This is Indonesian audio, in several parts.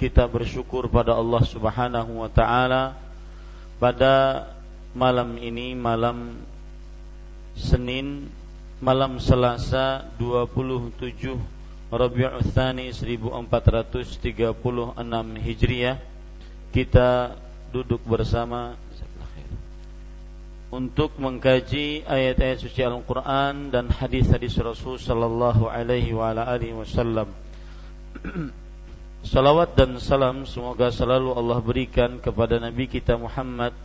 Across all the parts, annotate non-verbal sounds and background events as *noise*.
kita bersyukur pada Allah Subhanahu wa taala pada malam ini malam Senin malam Selasa 27 Rabiul Tsani 1436 Hijriah. Kita duduk bersama untuk mengkaji ayat-ayat suci Al-Qur'an dan hadis-hadis Rasul sallallahu alaihi wa ala alihi wasallam *clears throat* Salawat dan salam semoga selalu Allah berikan kepada Nabi kita Muhammad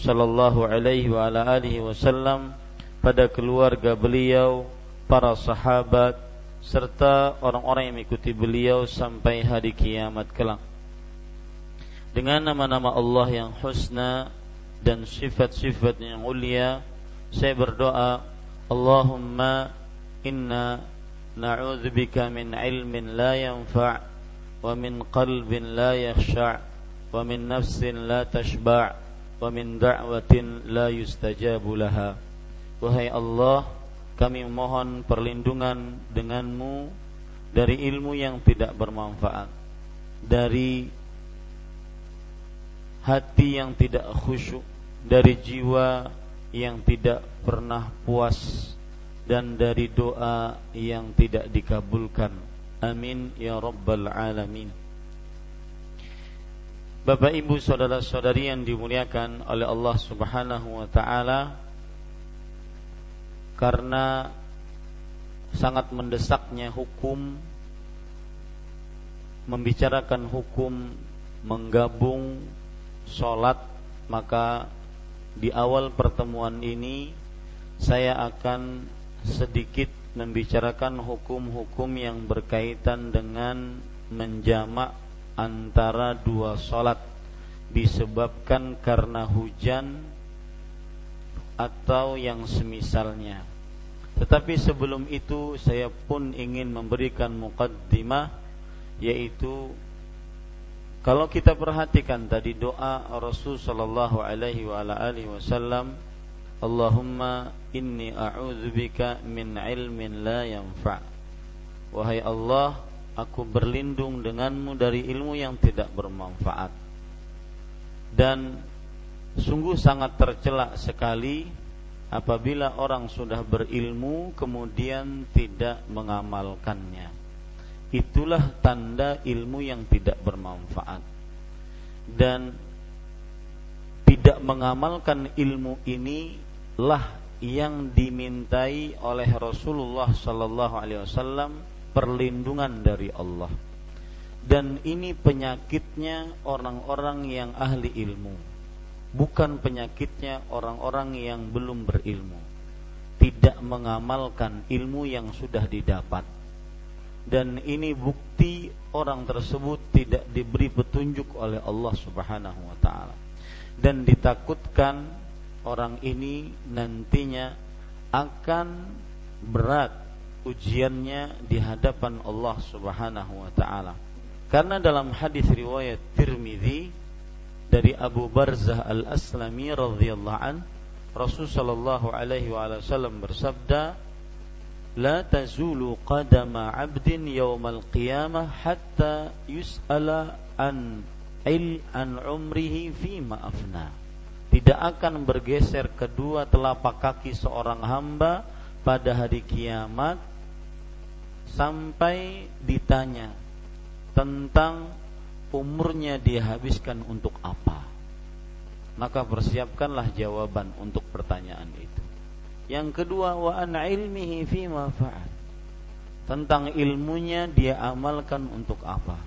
sallallahu alaihi wa ala alihi wasallam pada keluarga beliau, para sahabat serta orang-orang yang mengikuti beliau sampai hari kiamat kelak. Dengan nama-nama Allah yang husna dan sifat-sifat yang mulia, saya berdoa, Allahumma inna na'udzubika min ilmin la yanfa' ومن قلب لا يخشع ومن نفس لا تشبع ومن دعوة لا يستجاب لها Wahai Allah kami mohon perlindungan denganmu dari ilmu yang tidak bermanfaat dari hati yang tidak khusyuk dari jiwa yang tidak pernah puas dan dari doa yang tidak dikabulkan Amin ya rabbal alamin. Bapak Ibu saudara-saudari yang dimuliakan oleh Allah Subhanahu wa taala karena sangat mendesaknya hukum membicarakan hukum menggabung sholat maka di awal pertemuan ini saya akan sedikit membicarakan hukum-hukum yang berkaitan dengan menjamak antara dua solat disebabkan karena hujan atau yang semisalnya. Tetapi sebelum itu saya pun ingin memberikan mukaddimah yaitu kalau kita perhatikan tadi doa Rasul sallallahu alaihi wasallam Allahumma inni a'udzubika min ilmin la yanfa' Wahai Allah, aku berlindung denganmu dari ilmu yang tidak bermanfaat. Dan sungguh sangat tercela sekali apabila orang sudah berilmu kemudian tidak mengamalkannya. Itulah tanda ilmu yang tidak bermanfaat. Dan tidak mengamalkan ilmu ini lah yang dimintai oleh Rasulullah sallallahu alaihi wasallam perlindungan dari Allah. Dan ini penyakitnya orang-orang yang ahli ilmu. bukan penyakitnya orang-orang yang belum berilmu tidak mengamalkan ilmu yang sudah didapat dan ini bukti orang tersebut tidak diberi petunjuk oleh Allah Subhanahu wa taala dan ditakutkan orang ini nantinya akan berat ujiannya di hadapan Allah Subhanahu wa taala. Karena dalam hadis riwayat Tirmizi dari Abu Barzah Al-Aslami radhiyallahu an Rasul sallallahu alaihi wasallam bersabda tazulu qadama 'abdin yawmal qiyamah hatta yus'ala an il an umrihi fi afna. Tidak akan bergeser kedua telapak kaki seorang hamba pada hari kiamat sampai ditanya tentang umurnya dia habiskan untuk apa. Maka persiapkanlah jawaban untuk pertanyaan itu. Yang kedua wa an ilmihi fa'al. Tentang ilmunya dia amalkan untuk apa?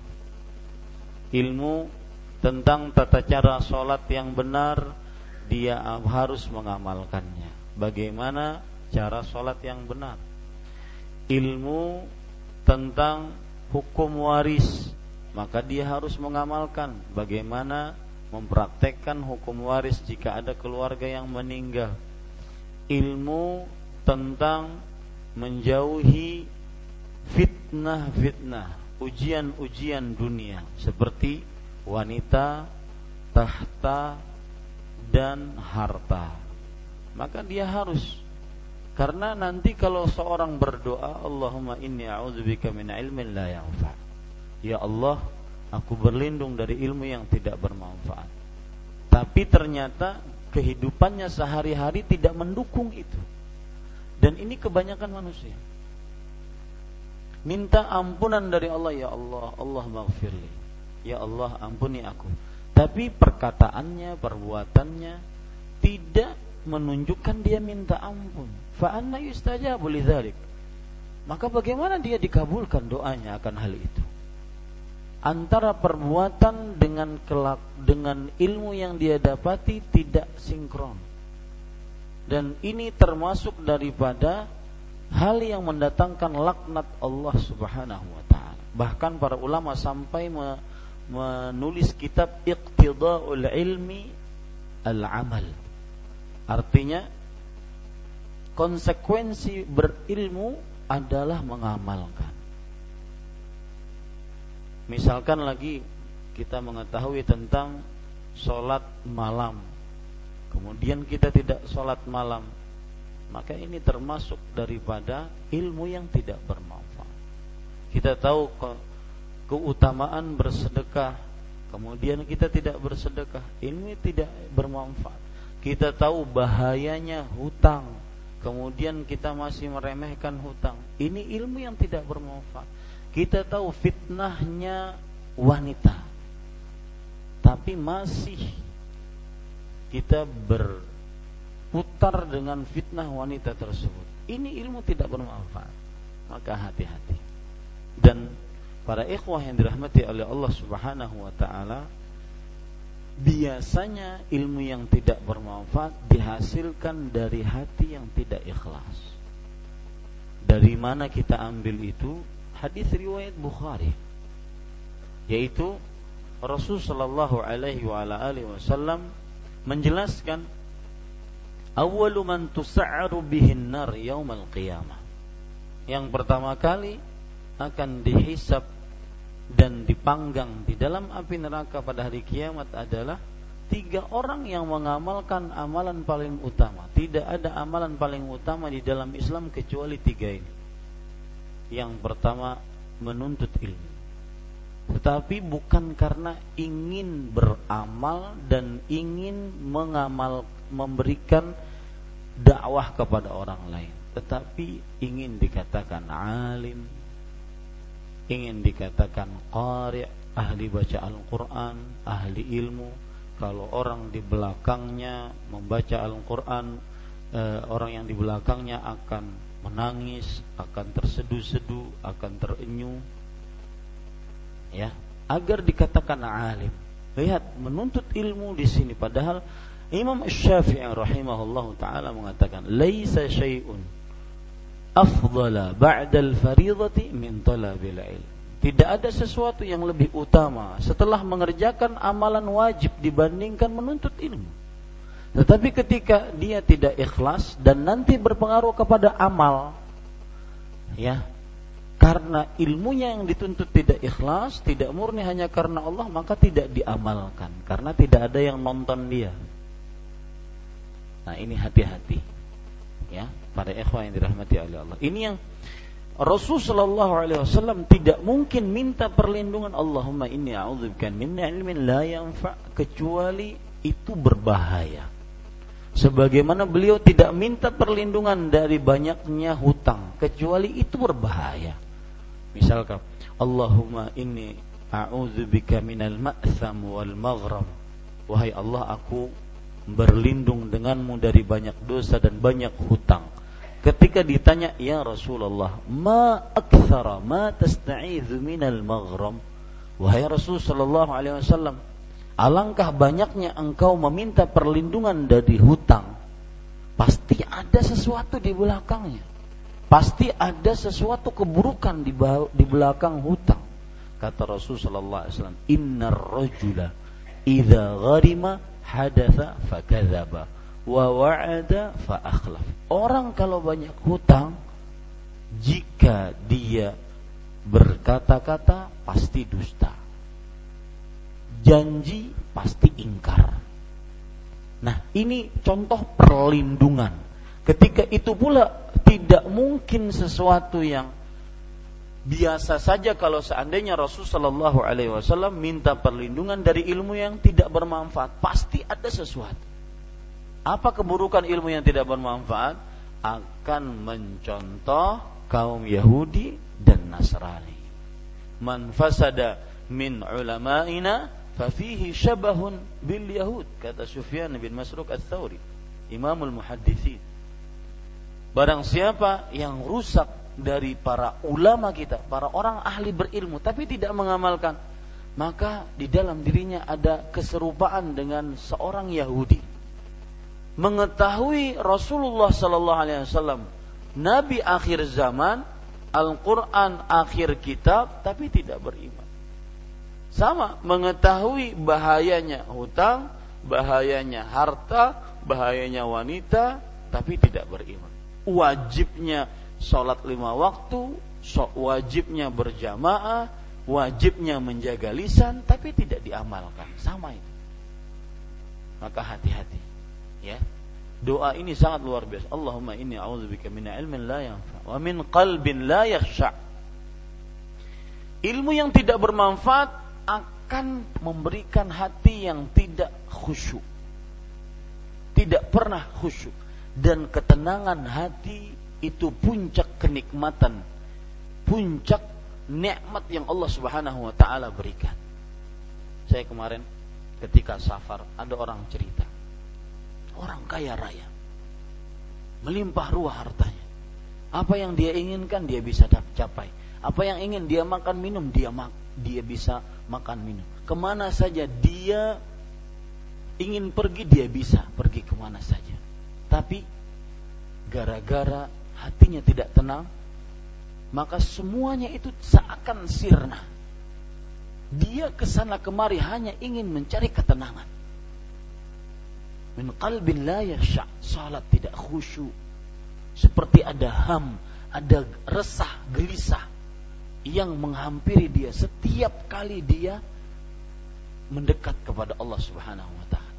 Ilmu tentang tata cara sholat yang benar dia harus mengamalkannya. Bagaimana cara sholat yang benar? Ilmu tentang hukum waris maka dia harus mengamalkan bagaimana mempraktekkan hukum waris jika ada keluarga yang meninggal. Ilmu tentang menjauhi fitnah-fitnah, ujian-ujian dunia seperti wanita, tahta dan harta. Maka dia harus karena nanti kalau seorang berdoa Allahumma inni a'udzubika min ilmin la yanfa' Ya Allah, aku berlindung dari ilmu yang tidak bermanfaat. Tapi ternyata kehidupannya sehari-hari tidak mendukung itu. Dan ini kebanyakan manusia. Minta ampunan dari Allah, ya Allah, Allah maghfirli. Ya Allah, ampuni aku. Tapi perkataannya, perbuatannya tidak menunjukkan dia minta ampun. Fa'anna yustajabu lidzalik. Maka bagaimana dia dikabulkan doanya akan hal itu? antara perbuatan dengan kelak dengan ilmu yang dia dapati tidak sinkron. Dan ini termasuk daripada hal yang mendatangkan laknat Allah Subhanahu wa taala. Bahkan para ulama sampai menulis kitab Iqtidaul Ilmi Al-Amal. Artinya konsekuensi berilmu adalah mengamalkan. Misalkan lagi kita mengetahui tentang sholat malam, kemudian kita tidak sholat malam, maka ini termasuk daripada ilmu yang tidak bermanfaat. Kita tahu keutamaan bersedekah, kemudian kita tidak bersedekah, ini tidak bermanfaat. Kita tahu bahayanya hutang, kemudian kita masih meremehkan hutang. Ini ilmu yang tidak bermanfaat kita tahu fitnahnya wanita. Tapi masih kita berputar dengan fitnah wanita tersebut. Ini ilmu tidak bermanfaat. Maka hati-hati. Dan para ikhwah yang dirahmati oleh Allah Subhanahu wa taala biasanya ilmu yang tidak bermanfaat dihasilkan dari hati yang tidak ikhlas. Dari mana kita ambil itu? hadis riwayat Bukhari yaitu Rasul sallallahu alaihi wa ala alihi wasallam menjelaskan awwalu man tus'aru bihin nar yaumal qiyamah yang pertama kali akan dihisap dan dipanggang di dalam api neraka pada hari kiamat adalah tiga orang yang mengamalkan amalan paling utama. Tidak ada amalan paling utama di dalam Islam kecuali tiga ini. Yang pertama menuntut ilmu. Tetapi bukan karena ingin beramal dan ingin mengamal memberikan dakwah kepada orang lain. Tetapi ingin dikatakan alim ingin dikatakan qari ahli baca Al-Qur'an ahli ilmu kalau orang di belakangnya membaca Al-Qur'an eh, orang yang di belakangnya akan menangis, akan terseduh-seduh, akan terenyuh. Ya, agar dikatakan alim. Lihat, menuntut ilmu di sini padahal Imam Syafi'i rahimahullah taala mengatakan, "Laisa syai'un afdala ba'da al-fariidati min talabil ilm." Tidak ada sesuatu yang lebih utama setelah mengerjakan amalan wajib dibandingkan menuntut ilmu. Tetapi ketika dia tidak ikhlas dan nanti berpengaruh kepada amal, ya, karena ilmunya yang dituntut tidak ikhlas, tidak murni hanya karena Allah, maka tidak diamalkan karena tidak ada yang nonton dia. Nah ini hati-hati ya para ikhwah yang dirahmati oleh Allah. Ini yang Rasulullah Shallallahu Alaihi Wasallam tidak mungkin minta perlindungan Allahumma inni a'udzubika min ilmin la yanfa kecuali itu berbahaya. Sebagaimana beliau tidak minta perlindungan dari banyaknya hutang kecuali itu berbahaya. Misalkan Allahumma inni a'udzubika minal ma'tham wal maghram. Wahai Allah aku berlindung denganmu dari banyak dosa dan banyak hutang. Ketika ditanya, "Ya Rasulullah, ma akthara ma tasta'idzu minal maghram?" Wahai Rasul sallallahu alaihi wasallam, alangkah banyaknya engkau meminta perlindungan dari hutang. Pasti ada sesuatu di belakangnya. Pasti ada sesuatu keburukan di, di belakang hutang. Kata Rasul sallallahu alaihi wasallam, "Innar gharima hadatha fakadzaba wa wa'ada fa akhlaf. Orang kalau banyak hutang jika dia berkata-kata pasti dusta. Janji pasti ingkar. Nah, ini contoh perlindungan. Ketika itu pula tidak mungkin sesuatu yang biasa saja kalau seandainya Rasul Shallallahu Alaihi Wasallam minta perlindungan dari ilmu yang tidak bermanfaat, pasti ada sesuatu. Apa keburukan ilmu yang tidak bermanfaat? Akan mencontoh kaum Yahudi dan Nasrani. Man fasada min ulama'ina fafihi syabahun bil Yahud kata Sufyan bin Masruq ats-Tsauri Imamul Muhadditsin Barang siapa yang rusak dari para ulama kita, para orang ahli berilmu tapi tidak mengamalkan, maka di dalam dirinya ada keserupaan dengan seorang Yahudi. Mengetahui Rasulullah sallallahu alaihi wasallam nabi akhir zaman, Al-Qur'an akhir kitab tapi tidak beriman. Sama mengetahui bahayanya hutang, bahayanya harta, bahayanya wanita tapi tidak beriman. Wajibnya sholat lima waktu, wajibnya berjamaah, wajibnya menjaga lisan, tapi tidak diamalkan. Sama itu. Maka hati-hati. Ya. Doa ini sangat luar biasa. Allahumma inni a'udzubika min ilmin la yanfa wa min qalbin la yakhsha. Ilmu yang tidak bermanfaat akan memberikan hati yang tidak khusyuk. Tidak pernah khusyuk dan ketenangan hati itu puncak kenikmatan, puncak nikmat yang Allah Subhanahu wa taala berikan. Saya kemarin ketika safar ada orang cerita. Orang kaya raya. Melimpah ruah hartanya. Apa yang dia inginkan dia bisa capai. Apa yang ingin dia makan minum dia mak dia bisa makan minum. Ke mana saja dia ingin pergi dia bisa pergi ke mana saja. Tapi gara-gara hatinya tidak tenang, maka semuanya itu seakan sirna. Dia ke sana kemari hanya ingin mencari ketenangan. Min qalbin la yakhsha, salat tidak khusyuk. Seperti ada ham, ada resah, gelisah yang menghampiri dia setiap kali dia mendekat kepada Allah Subhanahu wa taala.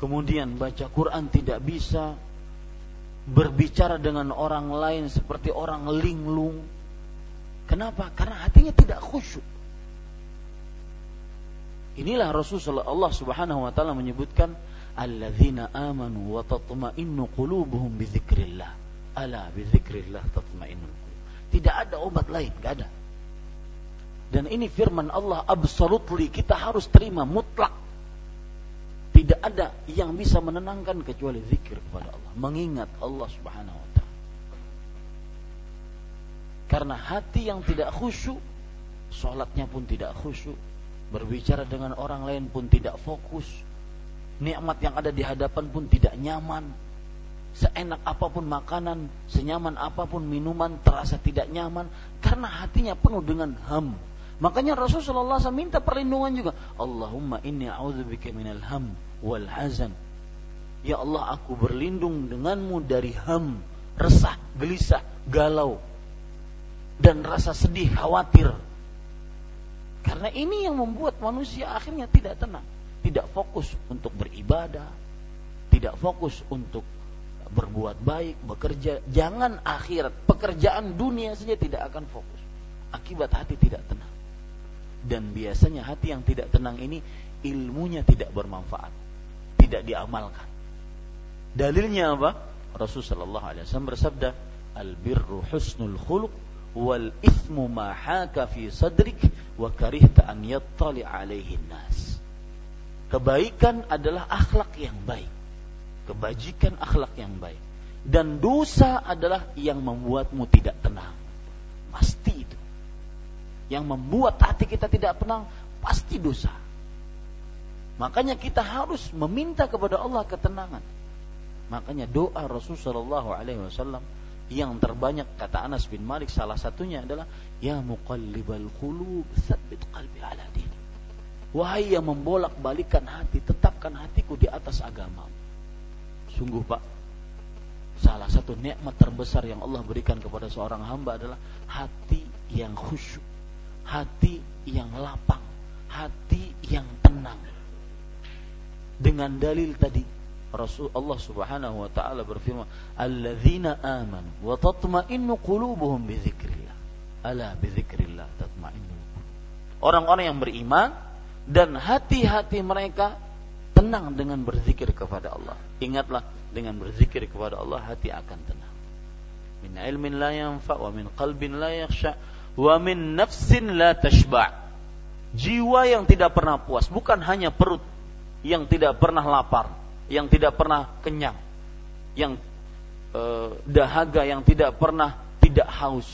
Kemudian baca Quran tidak bisa, berbicara dengan orang lain seperti orang linglung. Kenapa? Karena hatinya tidak khusyuk. Inilah Rasulullah Allah Subhanahu wa taala menyebutkan alladzina amanu wa tatma'innu qulubuhum bi dzikrillah. Ala bi dzikrillah tatma'innul Tidak ada obat lain, enggak ada. Dan ini firman Allah absolutely kita harus terima mutlak tidak ada yang bisa menenangkan kecuali zikir kepada Allah, mengingat Allah Subhanahu wa taala. Karena hati yang tidak khusyuk, sholatnya pun tidak khusyuk, berbicara dengan orang lain pun tidak fokus, Nikmat yang ada di hadapan pun tidak nyaman. Seenak apa pun makanan, senyaman apa pun minuman terasa tidak nyaman karena hatinya penuh dengan ham. Makanya Rasulullah SAW minta perlindungan juga. Allahumma inni a'udzubika minal ham wal hazan. Ya Allah aku berlindung denganmu dari ham, resah, gelisah, galau, dan rasa sedih, khawatir. Karena ini yang membuat manusia akhirnya tidak tenang tidak fokus untuk beribadah, tidak fokus untuk berbuat baik, bekerja. Jangan akhirat, pekerjaan dunia saja tidak akan fokus. Akibat hati tidak tenang. Dan biasanya hati yang tidak tenang ini ilmunya tidak bermanfaat, tidak diamalkan. Dalilnya apa? Rasulullah SAW bersabda, "Al birru husnul khuluq wal ithmu ma haka fi sadrik wa karihta an yattali alaihi nas." Kebaikan adalah akhlak yang baik. Kebajikan akhlak yang baik. Dan dosa adalah yang membuatmu tidak tenang. Pasti itu. Yang membuat hati kita tidak tenang pasti dosa. Makanya kita harus meminta kepada Allah ketenangan. Makanya doa Rasulullah SAW yang terbanyak kata Anas bin Malik salah satunya adalah ya muqallibal qulub tsabbit qalbi ala dini Wahai yang membolak-balikan hati, tetapkan hatiku di atas agama. Sungguh Pak, salah satu nikmat terbesar yang Allah berikan kepada seorang hamba adalah hati yang khusyuk, hati yang lapang, hati yang tenang. Dengan dalil tadi Rasul Allah Subhanahu wa taala berfirman, "Alladzina amanu wa tatma'innu qulubuhum bi dzikrillah." Ala bi dzikrillah tatma'innu. Orang-orang yang beriman dan hati-hati mereka tenang dengan berzikir kepada Allah. Ingatlah dengan berzikir kepada Allah hati akan tenang. Min ilmin la yanfa wa min qalbin la yakhsha wa min nafsin la tashba. Jiwa yang tidak pernah puas, bukan hanya perut yang tidak pernah lapar, yang tidak pernah kenyang, yang eh, dahaga yang tidak pernah tidak haus.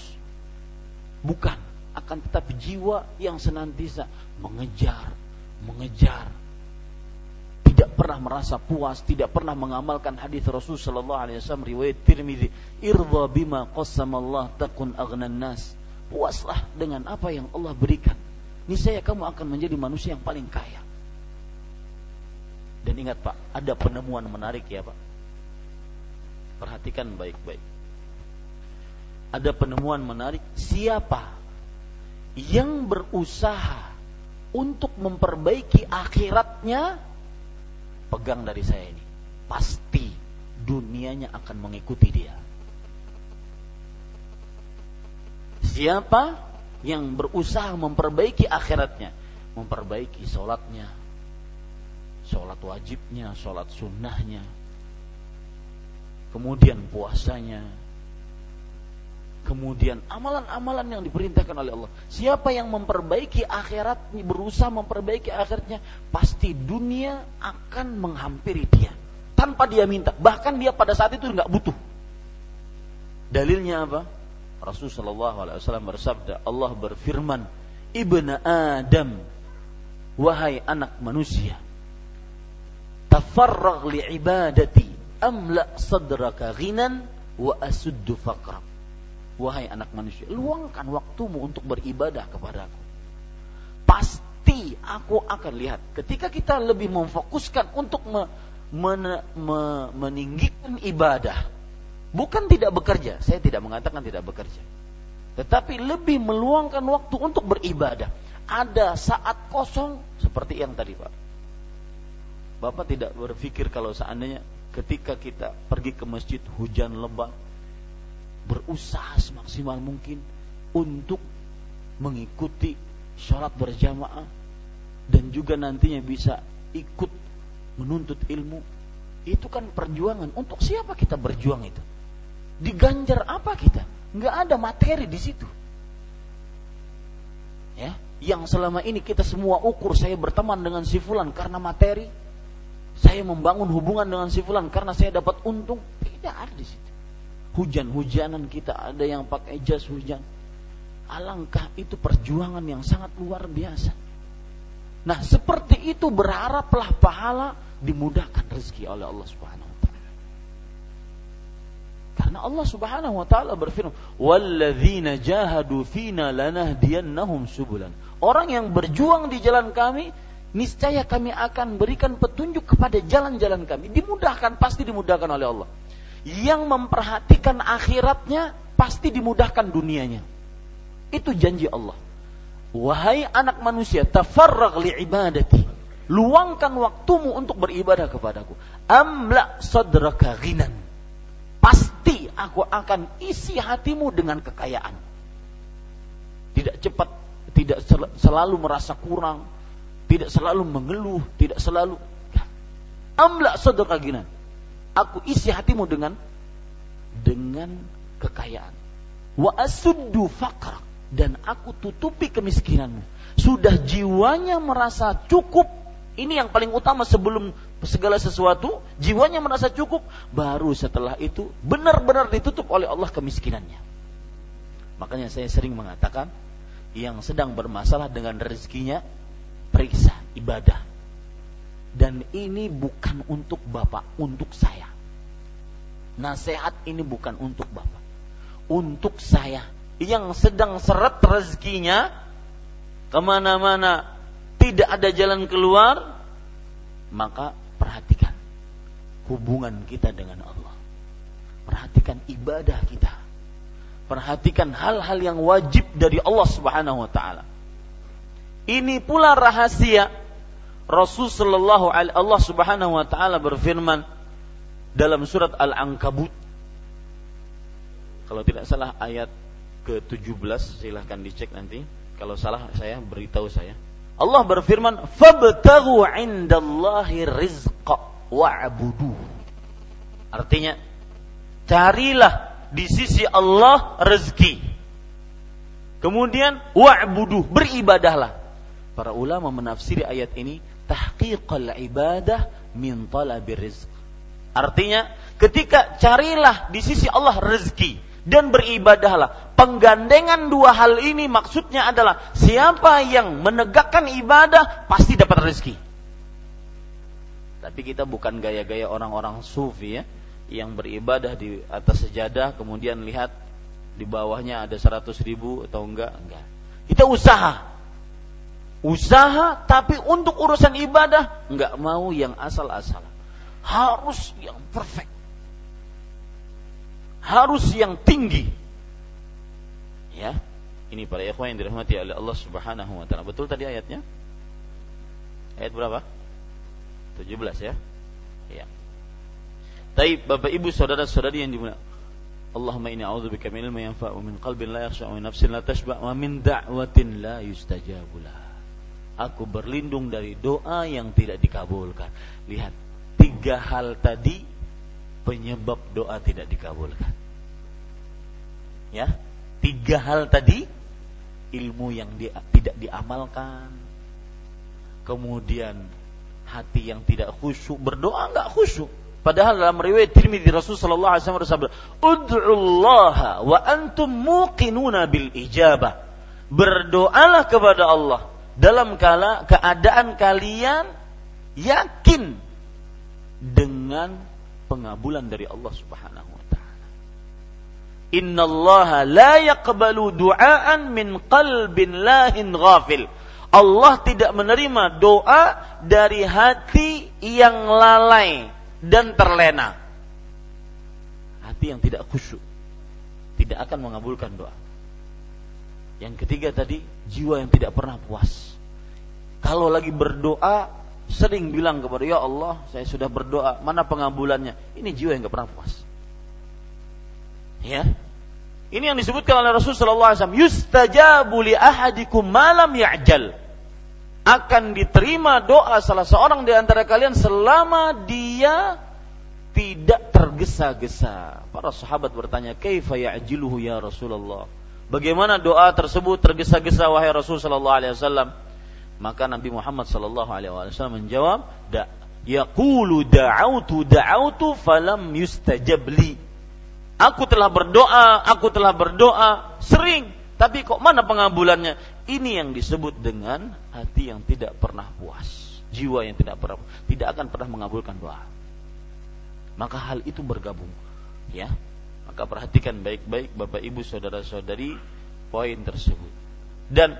Bukan, akan tetapi jiwa yang senantiasa mengejar, mengejar tidak pernah merasa puas, tidak pernah mengamalkan hadis Rasul sallallahu alaihi wasallam riwayat Tirmizi, "Irdha bima qasamallah takun aghnan nas." Puaslah dengan apa yang Allah berikan. Niscaya kamu akan menjadi manusia yang paling kaya. Dan ingat Pak, ada penemuan menarik ya Pak. Perhatikan baik-baik. Ada penemuan menarik, siapa yang berusaha untuk memperbaiki akhiratnya pegang dari saya ini pasti dunianya akan mengikuti dia siapa yang berusaha memperbaiki akhiratnya memperbaiki sholatnya sholat wajibnya sholat sunnahnya kemudian puasanya kemudian amalan-amalan yang diperintahkan oleh Allah. Siapa yang memperbaiki akhirat, berusaha memperbaiki akhiratnya, pasti dunia akan menghampiri dia tanpa dia minta. Bahkan dia pada saat itu nggak butuh. Dalilnya apa? Rasulullah SAW bersabda, Allah berfirman, Ibnu Adam, wahai anak manusia, tafarrag li ibadati, amla sadraka ghinan wa asuddu faqrak Wahai anak manusia, luangkan waktumu untuk beribadah kepadaku. Pasti aku akan lihat ketika kita lebih memfokuskan untuk me, men, me, meninggikan ibadah, bukan tidak bekerja. Saya tidak mengatakan tidak bekerja, tetapi lebih meluangkan waktu untuk beribadah. Ada saat kosong seperti yang tadi Pak. Bapak tidak berpikir kalau seandainya ketika kita pergi ke masjid hujan lebat, berusaha semaksimal mungkin untuk mengikuti sholat berjamaah dan juga nantinya bisa ikut menuntut ilmu itu kan perjuangan untuk siapa kita berjuang itu diganjar apa kita nggak ada materi di situ ya yang selama ini kita semua ukur saya berteman dengan si fulan karena materi saya membangun hubungan dengan si fulan karena saya dapat untung tidak ada di situ hujan-hujanan kita ada yang pakai jas hujan. Alangkah itu perjuangan yang sangat luar biasa. Nah, seperti itu berharaplah pahala dimudahkan rezeki oleh Allah Subhanahu. Karena Allah Subhanahu wa taala berfirman, "Walladzina jahadu fina lanahdiyannahum subulan." Orang yang berjuang di jalan kami, niscaya kami akan berikan petunjuk kepada jalan-jalan kami. Dimudahkan, pasti dimudahkan oleh Allah. Yang memperhatikan akhiratnya, pasti dimudahkan dunianya. Itu janji Allah. Wahai anak manusia, tafarrag li ibadati. Luangkan waktumu untuk beribadah kepadaku. Amla sadraka ghinan. Aku akan isi hatimu dengan kekayaan. Tidak cepat, tidak selalu merasa kurang, tidak selalu mengeluh, tidak selalu amla sadraka ghinan. Aku isi hatimu dengan dengan kekayaan. Wa asuddu faqrak dan aku tutupi kemiskinanmu. Sudah jiwanya merasa cukup ini yang paling utama sebelum segala sesuatu, jiwanya merasa cukup, baru setelah itu benar-benar ditutup oleh Allah kemiskinannya. Makanya saya sering mengatakan, yang sedang bermasalah dengan rezekinya, periksa ibadah. Dan ini bukan untuk Bapak, untuk saya. Nasihat ini bukan untuk Bapak. Untuk saya yang sedang seret rezekinya ke mana-mana tidak ada jalan keluar, maka perhatikan hubungan kita dengan Allah. Perhatikan ibadah kita. Perhatikan hal-hal yang wajib dari Allah Subhanahu wa taala. Ini pula rahasia Rasul sallallahu alaihi Allah Subhanahu wa taala berfirman dalam surat Al-Ankabut kalau tidak salah ayat ke-17 silahkan dicek nanti kalau salah saya beritahu saya Allah berfirman, "Fabtaghu 'indallahi rizqa wa'budu." Artinya, carilah di sisi Allah rezeki. Kemudian wa'budu, beribadahlah. Para ulama menafsiri ayat ini tahqiqal ibadah min talabir rizq. Artinya, ketika carilah di sisi Allah rezeki, dan beribadahlah. Penggandengan dua hal ini maksudnya adalah siapa yang menegakkan ibadah pasti dapat rezeki. Tapi kita bukan gaya-gaya orang-orang sufi ya yang beribadah di atas sejadah kemudian lihat di bawahnya ada seratus ribu atau enggak enggak. Kita usaha. Usaha tapi untuk urusan ibadah enggak mau yang asal-asalan. Harus yang perfect harus yang tinggi. Ya. Ini para ikhwan yang dirahmati oleh Allah Subhanahu wa taala. Betul tadi ayatnya? Ayat berapa? 17 ya. Ya. Taib Bapak Ibu saudara-saudari yang dimuliakan Allahumma inni a'udzubika min ilmin yanfa' wa min qalbin la yakhsha' wa min nafsin la tashba' wa min da'watin la yustajabu Aku berlindung dari doa yang tidak dikabulkan. Lihat, tiga hal tadi penyebab doa tidak dikabulkan. Ya, tiga hal tadi ilmu yang di, tidak diamalkan, kemudian hati yang tidak khusyuk berdoa nggak khusyuk. Padahal dalam riwayat Tirmidzi Rasul sallallahu alaihi wasallam bersabda, "Ud'ullaha wa antum muqinuna bil ijabah." Berdoalah kepada Allah dalam kala keadaan kalian yakin dengan pengabulan dari Allah Subhanahu wa taala. Innallaha la yaqbalu du'aan min qalbin lahin ghafil. Allah tidak menerima doa dari hati yang lalai dan terlena. Hati yang tidak khusyuk tidak akan mengabulkan doa. Yang ketiga tadi jiwa yang tidak pernah puas. Kalau lagi berdoa sering bilang kepada ya Allah saya sudah berdoa mana pengabulannya ini jiwa yang gak pernah puas ya ini yang disebutkan oleh Rasul Sallallahu Alaihi Wasallam yustajabu li ahadikum malam ya'jal akan diterima doa salah seorang di antara kalian selama dia tidak tergesa-gesa. Para sahabat bertanya, "Kaifa ya'jiluhu ya Rasulullah?" Bagaimana doa tersebut tergesa-gesa wahai Rasul sallallahu alaihi wasallam? Maka Nabi Muhammad sallallahu alaihi wasallam menjawab, "Da yaqulu da'autu da'autu falam yustajabli." Aku telah berdoa, aku telah berdoa sering, tapi kok mana pengabulannya? Ini yang disebut dengan hati yang tidak pernah puas. jiwa yang tidak pernah tidak akan pernah mengabulkan doa. Maka hal itu bergabung, ya. Maka perhatikan baik-baik Bapak Ibu saudara-saudari poin tersebut. Dan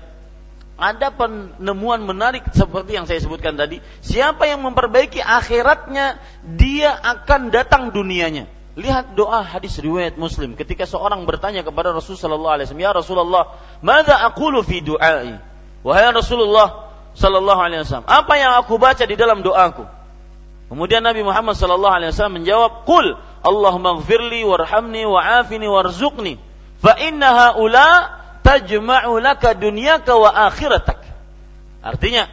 ada penemuan menarik seperti yang saya sebutkan tadi. Siapa yang memperbaiki akhiratnya, dia akan datang dunianya. Lihat doa hadis riwayat Muslim ketika seorang bertanya kepada Rasulullah sallallahu alaihi wasallam, "Ya Rasulullah, madza aqulu fi du'ai?" Wahai Rasulullah sallallahu alaihi wasallam, apa yang aku baca di dalam doaku? Kemudian Nabi Muhammad sallallahu alaihi wasallam menjawab, "Qul Allahumma ighfirli warhamni wa'afini warzuqni, fa inna haula tajma'u laka dunyaka wa akhiratak." Artinya,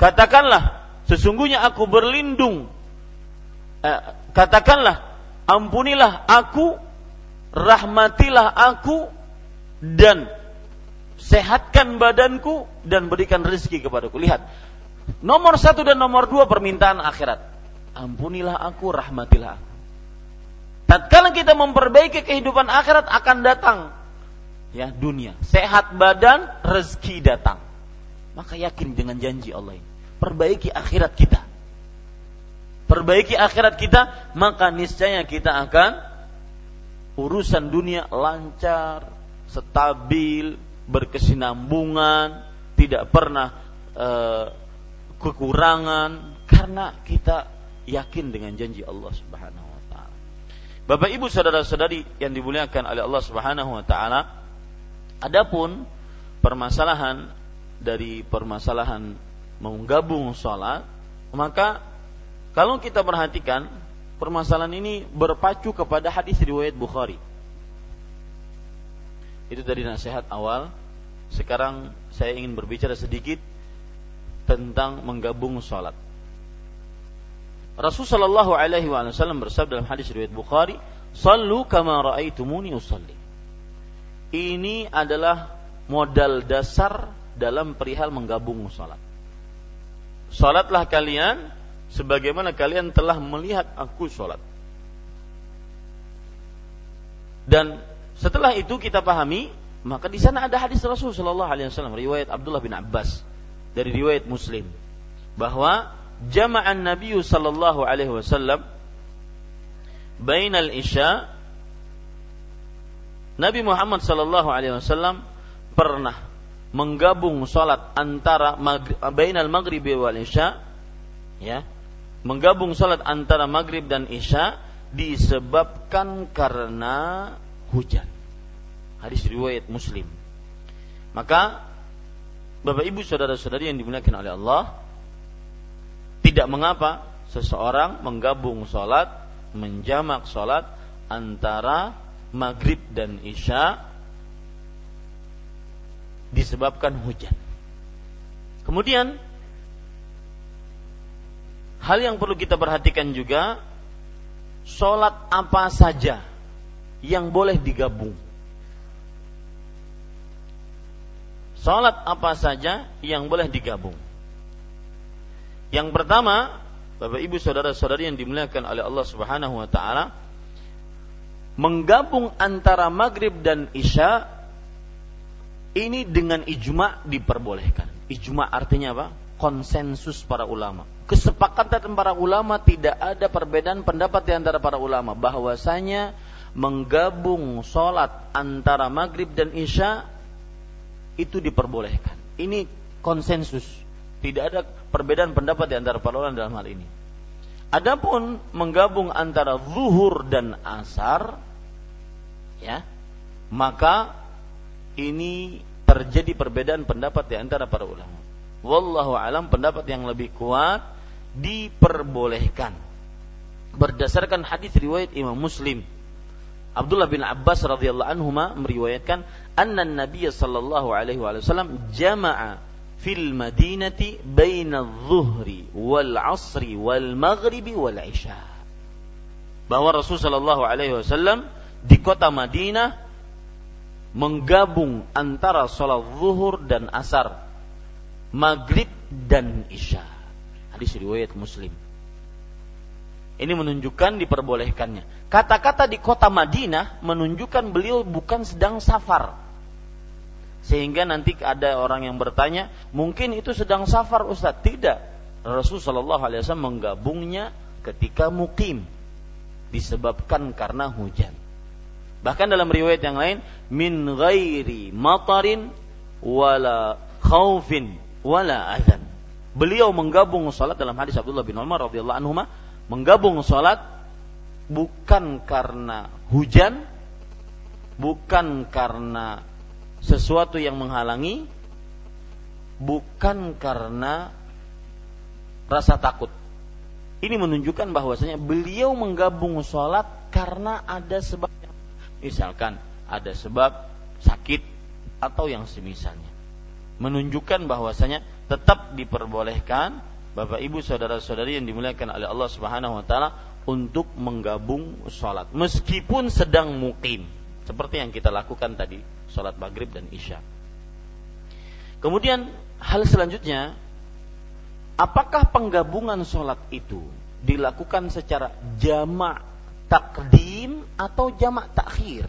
katakanlah sesungguhnya aku berlindung eh, katakanlah ampunilah aku, rahmatilah aku, dan sehatkan badanku dan berikan rezeki kepadaku. Lihat, nomor satu dan nomor dua permintaan akhirat. Ampunilah aku, rahmatilah aku. Tatkala kita memperbaiki kehidupan akhirat akan datang ya dunia, sehat badan, rezeki datang. Maka yakin dengan janji Allah ini. Perbaiki akhirat kita perbaiki akhirat kita, maka niscaya kita akan urusan dunia lancar, stabil, berkesinambungan, tidak pernah uh, kekurangan karena kita yakin dengan janji Allah Subhanahu wa taala. Bapak Ibu saudara-saudari yang dimuliakan oleh Allah Subhanahu wa taala, adapun permasalahan dari permasalahan menggabung sholat, maka kalau kita perhatikan, permasalahan ini berpacu kepada hadis riwayat Bukhari. Itu dari nasihat awal. Sekarang saya ingin berbicara sedikit tentang menggabung sholat. Rasulullah Shallallahu Alaihi Wasallam bersabda dalam hadis riwayat Bukhari, "Sallu kama raaitumuni usalli." Ini adalah modal dasar dalam perihal menggabung sholat. Sholatlah kalian sebagaimana kalian telah melihat aku sholat. Dan setelah itu kita pahami, maka di sana ada hadis Rasul Shallallahu Alaihi Wasallam riwayat Abdullah bin Abbas dari riwayat Muslim bahwa jama'an Nabi Shallallahu Alaihi Wasallam bainal isya Nabi Muhammad Shallallahu Alaihi Wasallam pernah menggabung salat antara bainal maghribi wal isya ya menggabung salat antara maghrib dan isya disebabkan karena hujan. Hadis riwayat Muslim. Maka Bapak Ibu saudara-saudari yang dimuliakan oleh Allah, tidak mengapa seseorang menggabung salat, menjamak salat antara maghrib dan isya disebabkan hujan. Kemudian Hal yang perlu kita perhatikan juga, sholat apa saja yang boleh digabung. Sholat apa saja yang boleh digabung. Yang pertama, Bapak Ibu saudara-saudari yang dimuliakan oleh Allah Subhanahu wa taala, menggabung antara maghrib dan isya ini dengan ijma diperbolehkan. Ijma artinya apa? konsensus para ulama. Kesepakatan para ulama tidak ada perbedaan pendapat di antara para ulama bahwasanya menggabung sholat antara maghrib dan isya itu diperbolehkan. Ini konsensus. Tidak ada perbedaan pendapat di antara para ulama dalam hal ini. Adapun menggabung antara zuhur dan asar, ya, maka ini terjadi perbedaan pendapat di antara para ulama. Wallahu alam pendapat yang lebih kuat diperbolehkan. Berdasarkan hadis riwayat Imam Muslim Abdullah bin Abbas radhiyallahu anhu meriwayatkan anna Nabi sallallahu alaihi wasallam jama'a fil madinati baina adh-dhuhri wal 'asri wal maghribi wal 'isya. Bahwa Rasul sallallahu alaihi wasallam di kota Madinah menggabung antara salat zuhur dan asar maghrib dan isya. Hadis riwayat Muslim. Ini menunjukkan diperbolehkannya. Kata-kata di kota Madinah menunjukkan beliau bukan sedang safar. Sehingga nanti ada orang yang bertanya, mungkin itu sedang safar Ustaz. Tidak. Rasulullah SAW menggabungnya ketika mukim. Disebabkan karena hujan. Bahkan dalam riwayat yang lain, min ghairi matarin wala khaufin wala azan. Beliau menggabung salat dalam hadis Abdullah bin Umar radhiyallahu anhu menggabung salat bukan karena hujan, bukan karena sesuatu yang menghalangi, bukan karena rasa takut. Ini menunjukkan bahwasanya beliau menggabung sholat karena ada sebab Misalkan ada sebab sakit atau yang semisalnya. Menunjukkan bahwasanya tetap diperbolehkan Bapak Ibu saudara-saudari yang dimuliakan oleh Allah Subhanahu wa taala untuk menggabung sholat meskipun sedang mukim seperti yang kita lakukan tadi sholat maghrib dan isya. Kemudian hal selanjutnya apakah penggabungan sholat itu dilakukan secara jamak takdim atau jamak takhir.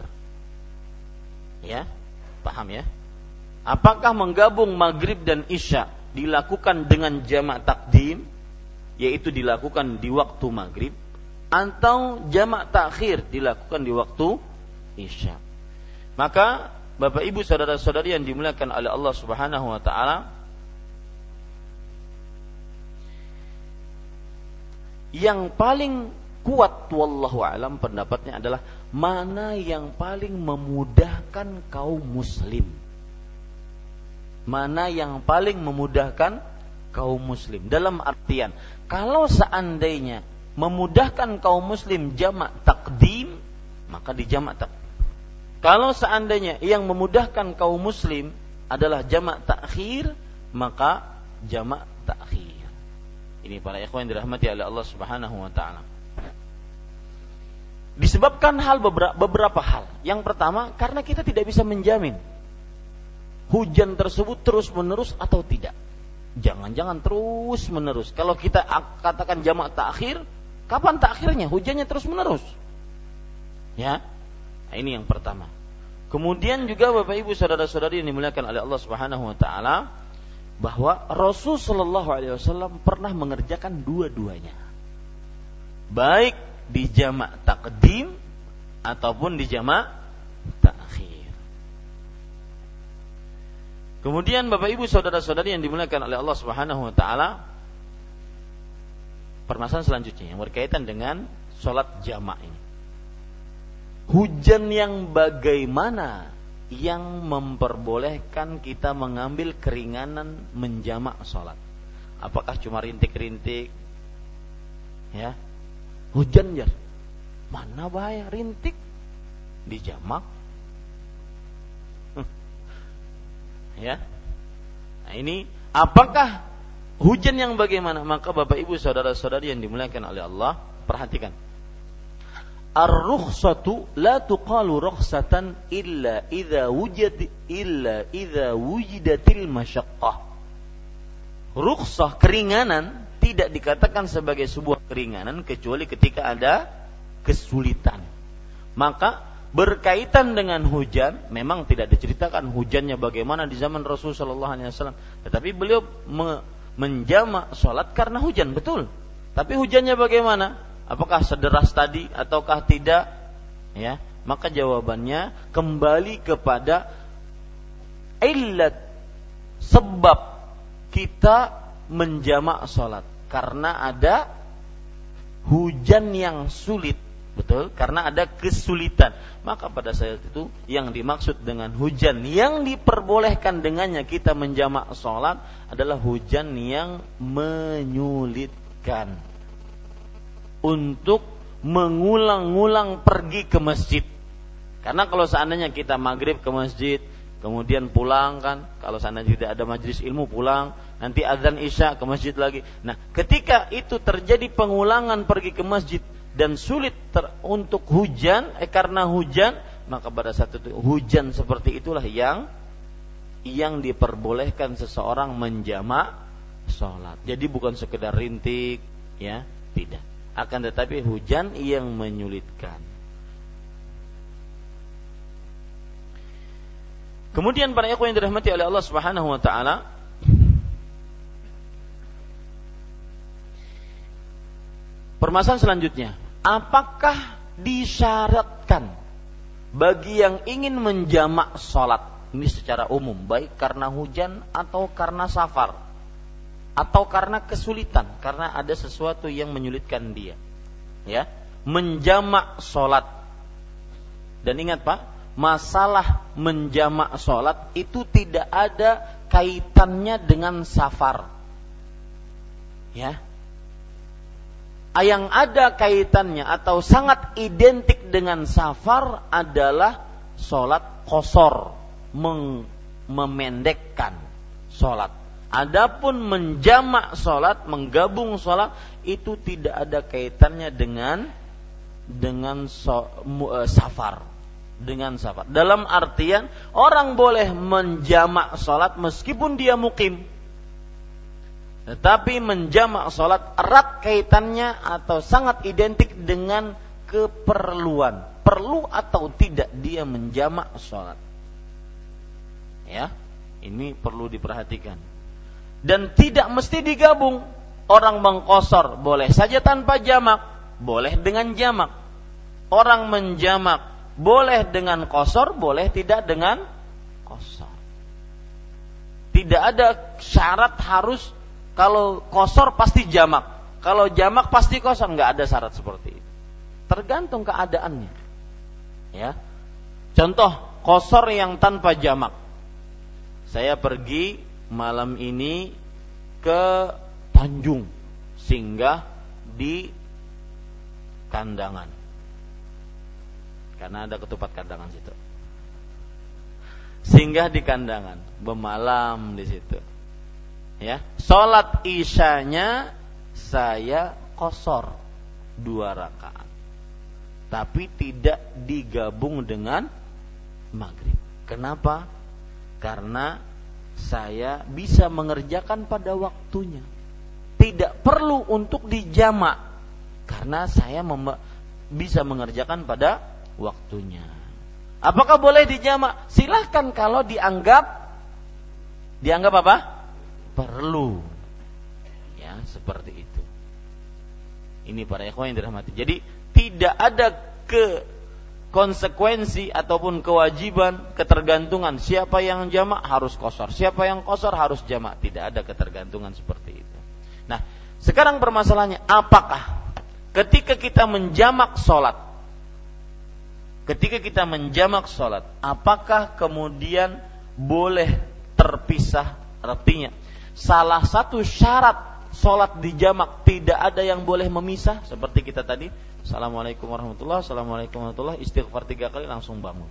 Ya, paham ya? Apakah menggabung maghrib dan isya dilakukan dengan jamak takdim, yaitu dilakukan di waktu maghrib, atau jamak takhir dilakukan di waktu isya? Maka Bapak Ibu saudara-saudari yang dimuliakan oleh Allah Subhanahu wa taala yang paling kuat wallahu alam pendapatnya adalah mana yang paling memudahkan kaum muslim. Mana yang paling memudahkan kaum muslim dalam artian kalau seandainya memudahkan kaum muslim jamak takdim maka dijamak tak. Kalau seandainya yang memudahkan kaum muslim adalah jamak takhir maka jamak takhir. Ini para ikhwan dirahmati oleh Allah Subhanahu wa taala. Disebabkan hal beberapa, beberapa hal. Yang pertama, karena kita tidak bisa menjamin hujan tersebut terus menerus atau tidak. Jangan-jangan terus menerus. Kalau kita katakan jamak takhir, kapan takhirnya? Hujannya terus menerus. Ya, nah, ini yang pertama. Kemudian juga Bapak Ibu saudara-saudari yang dimuliakan oleh Allah Subhanahu wa taala bahwa Rasul Shallallahu alaihi wasallam pernah mengerjakan dua-duanya. Baik di jamak takdim ataupun di jamak takhir. Kemudian Bapak Ibu saudara-saudari yang dimuliakan oleh Allah Subhanahu wa taala permasalahan selanjutnya yang berkaitan dengan sholat jamak ini. Hujan yang bagaimana yang memperbolehkan kita mengambil keringanan menjamak sholat? Apakah cuma rintik-rintik? Ya, Hujan jar. Mana bahaya rintik dijamak. *laughs* ya. Nah, ini apakah hujan yang bagaimana? Maka Bapak Ibu saudara-saudari yang dimuliakan oleh Allah, perhatikan. Ar-rukhsatu la tuqalu rukhsatan illa idza wujid illa idza wujidatil masyaqqah. Rukhsah keringanan tidak dikatakan sebagai sebuah keringanan kecuali ketika ada kesulitan. Maka berkaitan dengan hujan, memang tidak diceritakan hujannya bagaimana di zaman Rasul Shallallahu Alaihi Wasallam, tetapi beliau me menjamak sholat karena hujan, betul. Tapi hujannya bagaimana? Apakah sederas tadi ataukah tidak? Ya, maka jawabannya kembali kepada illat sebab kita menjamak sholat karena ada hujan yang sulit. Betul? Karena ada kesulitan. Maka pada saat itu yang dimaksud dengan hujan yang diperbolehkan dengannya kita menjamak sholat adalah hujan yang menyulitkan. Untuk mengulang-ulang pergi ke masjid. Karena kalau seandainya kita maghrib ke masjid kemudian pulang kan kalau seandainya tidak ada majlis ilmu pulang nanti azan isya ke masjid lagi. Nah, ketika itu terjadi pengulangan pergi ke masjid dan sulit ter, untuk hujan, eh karena hujan, maka pada saat itu hujan seperti itulah yang yang diperbolehkan seseorang menjamak sholat. Jadi bukan sekedar rintik, ya, tidak. Akan tetapi hujan yang menyulitkan. Kemudian para ikhwan yang dirahmati oleh Allah Subhanahu wa taala Permasalahan selanjutnya, apakah disyaratkan bagi yang ingin menjamak sholat ini secara umum baik karena hujan atau karena safar atau karena kesulitan karena ada sesuatu yang menyulitkan dia ya menjamak sholat. Dan ingat pak masalah menjamak sholat itu tidak ada kaitannya dengan safar. Ya. Yang ada kaitannya atau sangat identik dengan safar adalah sholat kosor, meng, memendekkan sholat. Adapun menjamak sholat, menggabung sholat itu tidak ada kaitannya dengan dengan so, uh, safar, dengan safar. Dalam artian orang boleh menjamak sholat meskipun dia mukim, tetapi menjamak sholat erat kaitannya atau sangat identik dengan keperluan. Perlu atau tidak dia menjamak sholat. Ya, ini perlu diperhatikan. Dan tidak mesti digabung. Orang mengkosor boleh saja tanpa jamak, boleh dengan jamak. Orang menjamak boleh dengan kosor, boleh tidak dengan kosor. Tidak ada syarat harus kalau kosor pasti jamak. Kalau jamak pasti kosor. Nggak ada syarat seperti itu. Tergantung keadaannya. Ya. Contoh kosor yang tanpa jamak. Saya pergi malam ini ke Tanjung singgah di kandangan. Karena ada ketupat kandangan situ. Singgah di kandangan, bermalam di situ. Ya sholat isyanya saya kosor dua rakaat. Tapi tidak digabung dengan maghrib. Kenapa? Karena saya bisa mengerjakan pada waktunya. Tidak perlu untuk dijamak. Karena saya bisa mengerjakan pada waktunya. Apakah boleh dijamak? Silahkan kalau dianggap dianggap apa? Perlu. Ya seperti itu. Ini para ikhwan yang dirahmati. Jadi tidak ada ke konsekuensi ataupun kewajiban ketergantungan siapa yang jamak harus kosor siapa yang kosor harus jamak. Tidak ada ketergantungan seperti itu. Nah sekarang permasalahannya apakah ketika kita menjamak sholat ketika kita menjamak sholat apakah kemudian boleh terpisah artinya salah satu syarat sholat di jamak tidak ada yang boleh memisah seperti kita tadi Assalamualaikum warahmatullahi Assalamualaikum warahmatullahi istighfar tiga kali langsung bangun.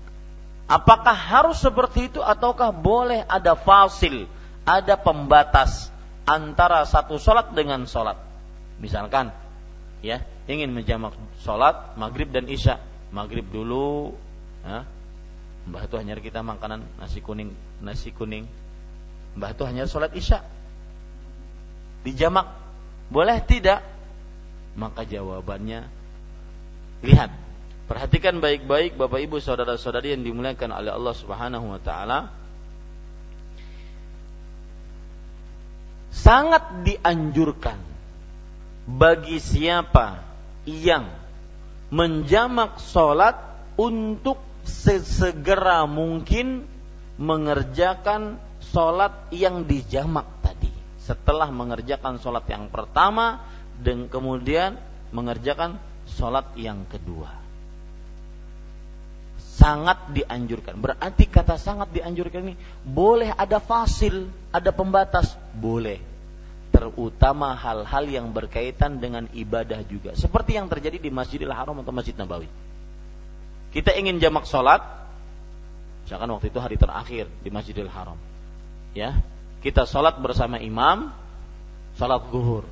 Apakah harus seperti itu ataukah boleh ada fasil ada pembatas antara satu sholat dengan sholat? Misalkan ya ingin menjamak sholat maghrib dan isya maghrib dulu Mbah itu hanya kita makanan nasi kuning nasi kuning. Mbah itu hanya sholat isya. Dijamak boleh tidak? Maka jawabannya lihat. Perhatikan baik-baik Bapak Ibu saudara-saudari yang dimuliakan oleh Allah Subhanahu wa taala. Sangat dianjurkan bagi siapa yang menjamak sholat untuk sesegera mungkin mengerjakan sholat yang dijamak setelah mengerjakan sholat yang pertama dan kemudian mengerjakan sholat yang kedua. Sangat dianjurkan. Berarti kata sangat dianjurkan ini boleh ada fasil, ada pembatas, boleh. Terutama hal-hal yang berkaitan dengan ibadah juga. Seperti yang terjadi di Masjidil Haram atau Masjid Nabawi. Kita ingin jamak sholat, misalkan waktu itu hari terakhir di Masjidil Haram. Ya, kita sholat bersama imam, sholat zuhur.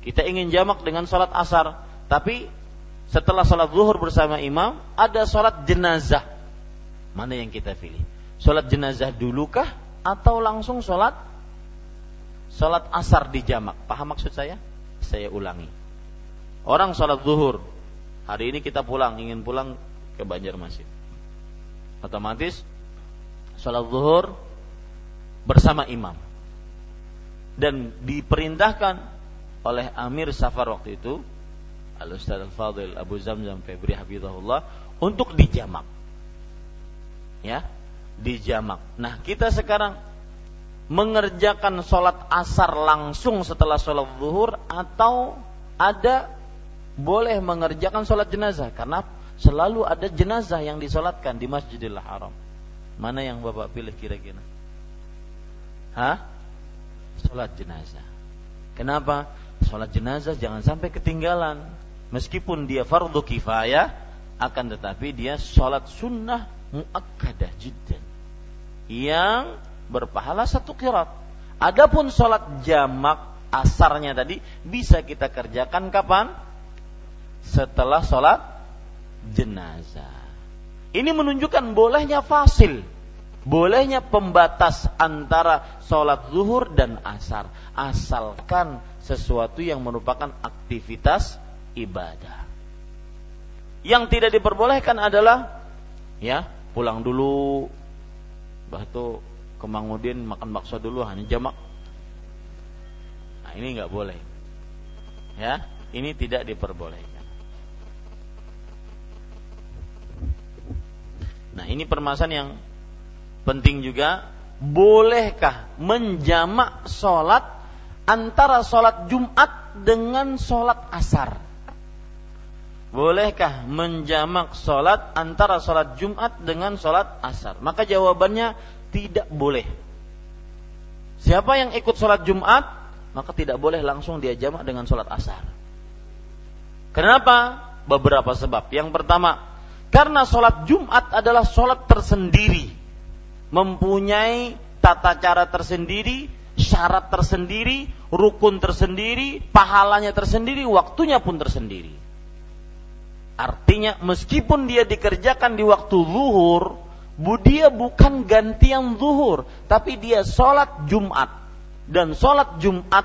Kita ingin jamak dengan sholat asar, tapi setelah sholat zuhur bersama imam, ada sholat jenazah. Mana yang kita pilih? Sholat jenazah dulukah atau langsung sholat sholat asar di jamak? Paham maksud saya? Saya ulangi. Orang sholat zuhur, hari ini kita pulang, ingin pulang ke Banjarmasin. Otomatis sholat zuhur bersama imam. Dan diperintahkan oleh Amir Safar waktu itu, Al-Ustaz Al-Fadil Abu Zamzam Febri Habibullah untuk dijamak. Ya, dijamak. Nah, kita sekarang mengerjakan sholat asar langsung setelah sholat zuhur atau ada boleh mengerjakan sholat jenazah karena selalu ada jenazah yang disolatkan di Masjidil Haram. Mana yang Bapak pilih kira-kira? Hah? Sholat jenazah. Kenapa? Sholat jenazah jangan sampai ketinggalan. Meskipun dia fardu kifayah, akan tetapi dia sholat sunnah muakkadah jiddan. Yang berpahala satu kirat. Adapun sholat jamak asarnya tadi bisa kita kerjakan kapan? Setelah sholat jenazah. Ini menunjukkan bolehnya fasil bolehnya pembatas antara sholat zuhur dan asar asalkan sesuatu yang merupakan aktivitas ibadah yang tidak diperbolehkan adalah ya pulang dulu batu ke Mangudin makan bakso dulu hanya jamak nah ini nggak boleh ya ini tidak diperbolehkan nah ini permasalahan yang Penting juga, bolehkah menjamak sholat antara sholat Jumat dengan sholat asar? Bolehkah menjamak sholat antara sholat Jumat dengan sholat asar? Maka jawabannya tidak boleh. Siapa yang ikut sholat Jumat, maka tidak boleh langsung dia jamak dengan sholat asar. Kenapa? Beberapa sebab. Yang pertama, karena sholat Jumat adalah sholat tersendiri mempunyai tata cara tersendiri, syarat tersendiri, rukun tersendiri, pahalanya tersendiri, waktunya pun tersendiri. Artinya meskipun dia dikerjakan di waktu zuhur, dia bukan gantian zuhur, tapi dia sholat Jumat. Dan sholat Jumat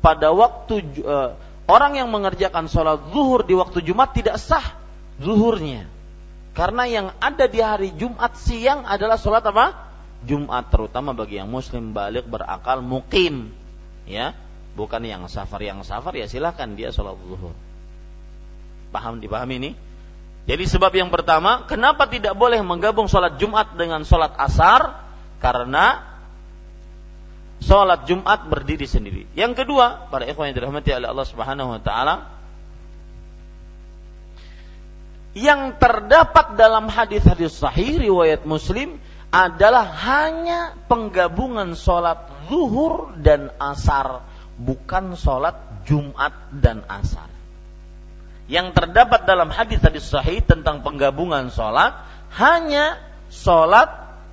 pada waktu uh, orang yang mengerjakan sholat zuhur di waktu Jumat tidak sah zuhurnya karena yang ada di hari Jumat siang adalah sholat apa? Jumat terutama bagi yang muslim balik berakal mukim. Ya, bukan yang safar yang safar ya silahkan dia sholat zuhur. Paham dipahami ini? Jadi sebab yang pertama, kenapa tidak boleh menggabung sholat Jumat dengan sholat asar? Karena sholat Jumat berdiri sendiri. Yang kedua, para ikhwan yang dirahmati oleh Allah Subhanahu Wa Taala, yang terdapat dalam hadis-hadis sahih riwayat Muslim adalah hanya penggabungan sholat zuhur dan asar, bukan sholat Jumat dan asar. Yang terdapat dalam hadis hadis sahih tentang penggabungan sholat hanya sholat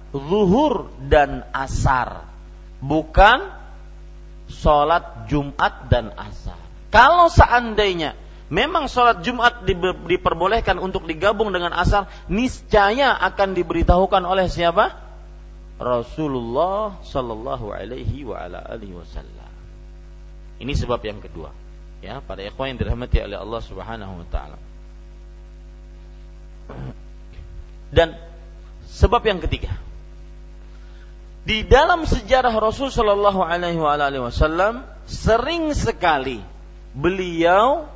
zuhur dan asar, bukan sholat Jumat dan asar. Kalau seandainya memang sholat Jumat diperbolehkan untuk digabung dengan asar, niscaya akan diberitahukan oleh siapa? Rasulullah Sallallahu Alaihi wa ala alihi Wasallam. Ini sebab yang kedua. Ya, pada ikhwan yang dirahmati oleh Allah Subhanahu Wa Taala. Dan sebab yang ketiga, di dalam sejarah Rasul Sallallahu Alaihi Wasallam sering sekali beliau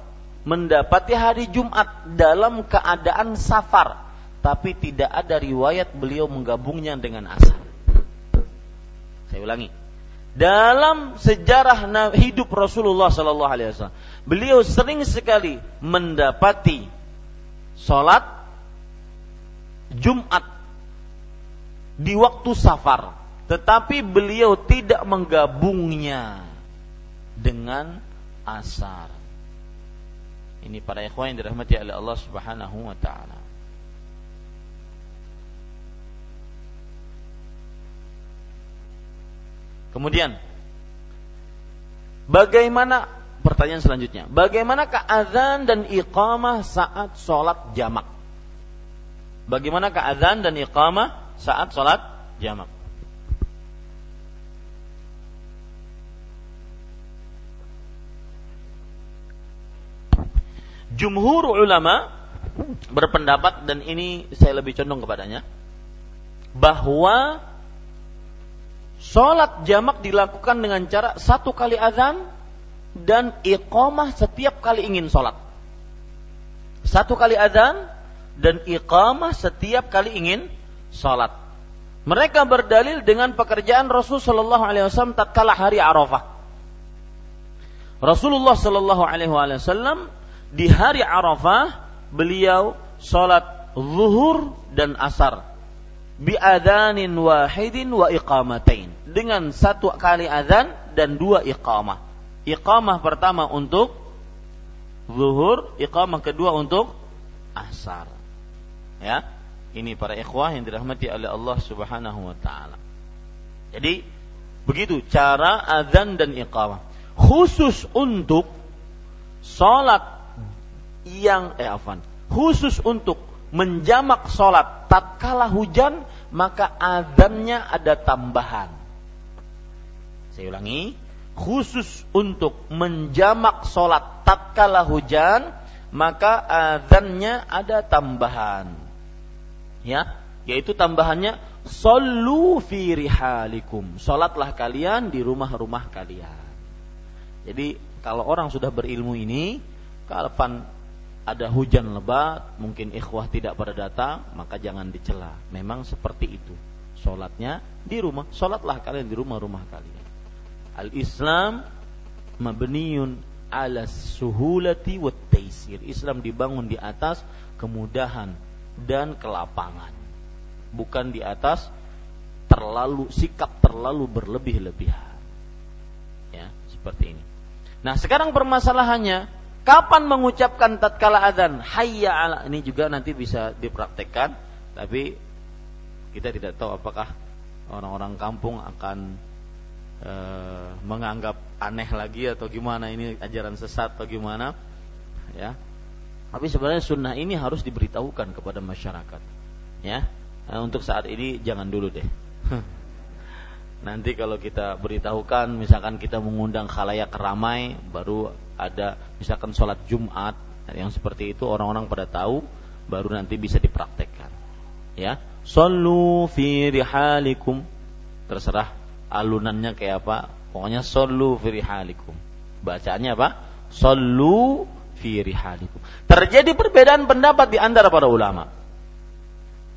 mendapati hari Jumat dalam keadaan safar, tapi tidak ada riwayat beliau menggabungnya dengan asar. Saya ulangi. Dalam sejarah hidup Rasulullah Sallallahu Alaihi Wasallam, beliau sering sekali mendapati sholat Jumat di waktu safar, tetapi beliau tidak menggabungnya dengan asar. Ini para ikhwan yang dirahmati oleh Allah Subhanahu wa taala. Kemudian bagaimana pertanyaan selanjutnya? Bagaimanakah azan dan iqamah saat sholat jamak? Bagaimanakah azan dan iqamah saat sholat jamak? Jumhur ulama berpendapat dan ini saya lebih condong kepadanya bahwa Sholat jamak dilakukan dengan cara satu kali azan dan iqamah setiap kali ingin sholat. Satu kali azan dan iqamah setiap kali ingin sholat. Mereka berdalil dengan pekerjaan Rasul Shallallahu Alaihi Wasallam tatkala hari Arafah. Rasulullah Shallallahu Alaihi Wasallam di hari Arafah beliau sholat zuhur dan asar biadanin wahidin wa iqamatain dengan satu kali azan dan dua iqamah. Iqamah pertama untuk zuhur, iqamah kedua untuk asar. Ya, ini para ikhwah yang dirahmati oleh Allah Subhanahu wa taala. Jadi begitu cara azan dan iqamah. Khusus untuk salat yang eh afan, khusus untuk menjamak salat tatkala hujan maka azannya ada tambahan. Saya ulangi, khusus untuk menjamak salat tatkala hujan maka azannya ada tambahan. Ya yaitu tambahannya sallu fi rihalikum. Salatlah kalian di rumah-rumah kalian. Jadi kalau orang sudah berilmu ini kapan ada hujan lebat mungkin ikhwah tidak pada datang maka jangan dicela memang seperti itu Sholatnya di rumah Sholatlah kalian di rumah-rumah kalian Al-Islam Mabniun ala suhulati wa taisir Islam dibangun di atas kemudahan dan kelapangan. Bukan di atas terlalu sikap terlalu berlebih-lebihan. Ya, seperti ini. Nah, sekarang permasalahannya kapan mengucapkan tatkala adzan hayya ala ini juga nanti bisa dipraktekkan tapi kita tidak tahu apakah orang-orang kampung akan e, menganggap aneh lagi atau gimana ini ajaran sesat atau gimana ya tapi sebenarnya sunnah ini harus diberitahukan kepada masyarakat. Ya, nah, untuk saat ini jangan dulu deh. *laughs* Nanti kalau kita beritahukan, misalkan kita mengundang khalayak ramai, baru ada misalkan sholat Jumat yang seperti itu orang-orang pada tahu, baru nanti bisa dipraktekkan. Ya, Sallu fi rihalikum. Terserah alunannya kayak apa. Pokoknya sallu fi rihalikum. Bacaannya apa? Sallu fi rihalikum. Terjadi perbedaan pendapat di antara para ulama.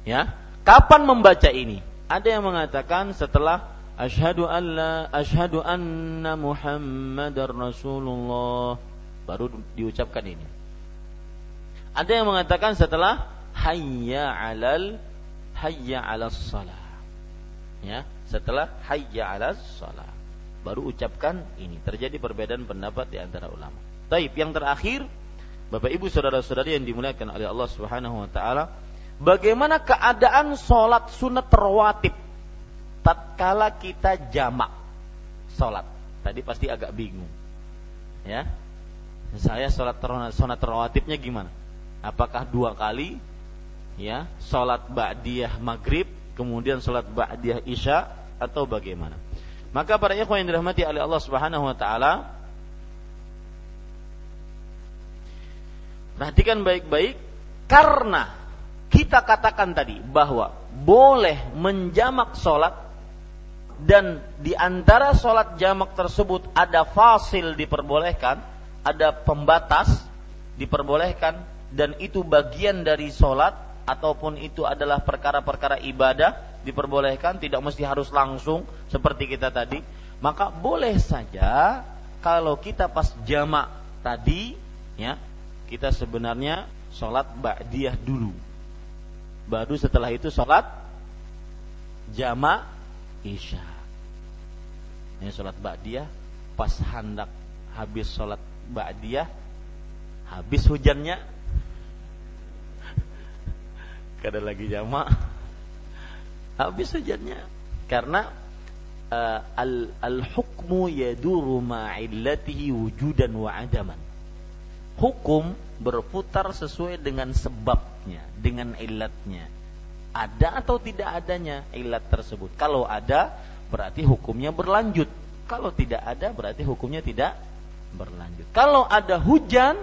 Ya, kapan membaca ini? Ada yang mengatakan setelah asyhadu alla asyhadu anna Muhammadar Rasulullah baru diucapkan ini. Ada yang mengatakan setelah hayya 'alal hayya 'alas salah. Ya, setelah hayya 'alas salah baru ucapkan ini. Terjadi perbedaan pendapat di antara ulama. Taib yang terakhir, Bapak Ibu saudara-saudari yang dimuliakan oleh Allah Subhanahu wa taala, bagaimana keadaan sholat sunat rawatib tatkala kita jamak sholat? Tadi pasti agak bingung. Ya. Saya sholat sunat rawatibnya gimana? Apakah dua kali? Ya, sholat ba'diyah maghrib, kemudian sholat ba'diyah isya atau bagaimana? Maka para ikhwan yang dirahmati oleh Allah Subhanahu wa taala, Perhatikan baik-baik karena kita katakan tadi bahwa boleh menjamak sholat dan di antara sholat jamak tersebut ada fasil diperbolehkan, ada pembatas diperbolehkan dan itu bagian dari sholat ataupun itu adalah perkara-perkara ibadah diperbolehkan tidak mesti harus langsung seperti kita tadi maka boleh saja kalau kita pas jamak tadi ya kita sebenarnya sholat ba'diyah dulu. Baru setelah itu sholat jama' isya. Ini sholat ba'diyah pas hendak habis sholat ba'diyah habis hujannya *laughs* kada lagi jama' habis hujannya karena uh, al al hukmu yaduru ma'illatihi wujudan wa adaman hukum berputar sesuai dengan sebabnya, dengan ilatnya. Ada atau tidak adanya ilat tersebut. Kalau ada, berarti hukumnya berlanjut. Kalau tidak ada, berarti hukumnya tidak berlanjut. Kalau ada hujan,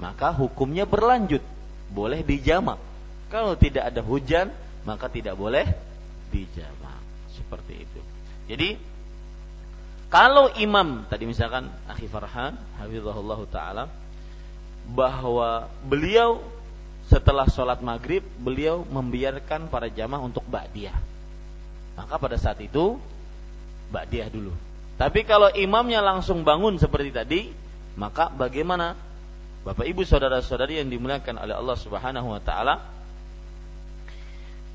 maka hukumnya berlanjut. Boleh dijamak. Kalau tidak ada hujan, maka tidak boleh dijamak. Seperti itu. Jadi kalau imam tadi misalkan Akhi Farhan hafizahullah taala bahwa beliau setelah sholat maghrib beliau membiarkan para jamaah untuk ba'diyah. Maka pada saat itu ba'diyah dulu. Tapi kalau imamnya langsung bangun seperti tadi, maka bagaimana? Bapak Ibu saudara-saudari yang dimuliakan oleh Allah Subhanahu wa taala,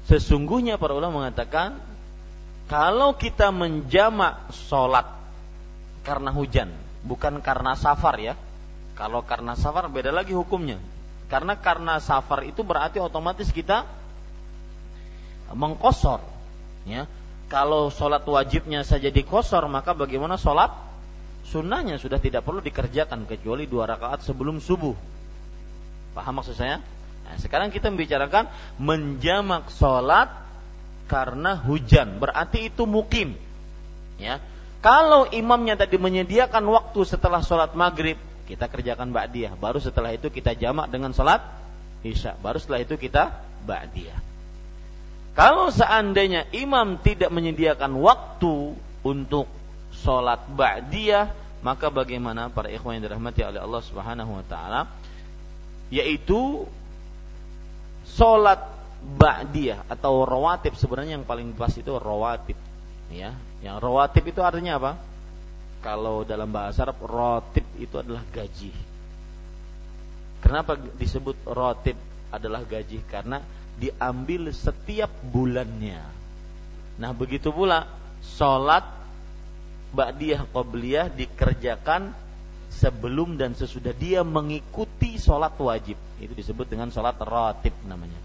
sesungguhnya para ulama mengatakan kalau kita menjamak sholat karena hujan, bukan karena safar ya. Kalau karena safar beda lagi hukumnya. Karena karena safar itu berarti otomatis kita mengkosor, ya. Kalau sholat wajibnya saja dikosor, maka bagaimana sholat sunnahnya sudah tidak perlu dikerjakan kecuali dua rakaat sebelum subuh. Paham maksud saya? Nah, sekarang kita membicarakan menjamak sholat karena hujan, berarti itu mukim. Ya, kalau imamnya tadi menyediakan waktu setelah sholat maghrib, kita kerjakan ba'diyah. Baru setelah itu kita jamak dengan sholat isya. Baru setelah itu kita ba'diyah. Kalau seandainya imam tidak menyediakan waktu untuk sholat ba'diyah, maka bagaimana para ikhwan yang dirahmati oleh Allah Subhanahu wa taala yaitu sholat ba'diyah atau rawatib sebenarnya yang paling pas itu rawatib ya yang rawatib itu artinya apa kalau dalam bahasa Arab rotib itu adalah gaji kenapa disebut rotib adalah gaji karena diambil setiap bulannya. Nah, begitu pula sholat ba'diyah qabliyah dikerjakan sebelum dan sesudah dia mengikuti sholat wajib. Itu disebut dengan sholat ratib namanya.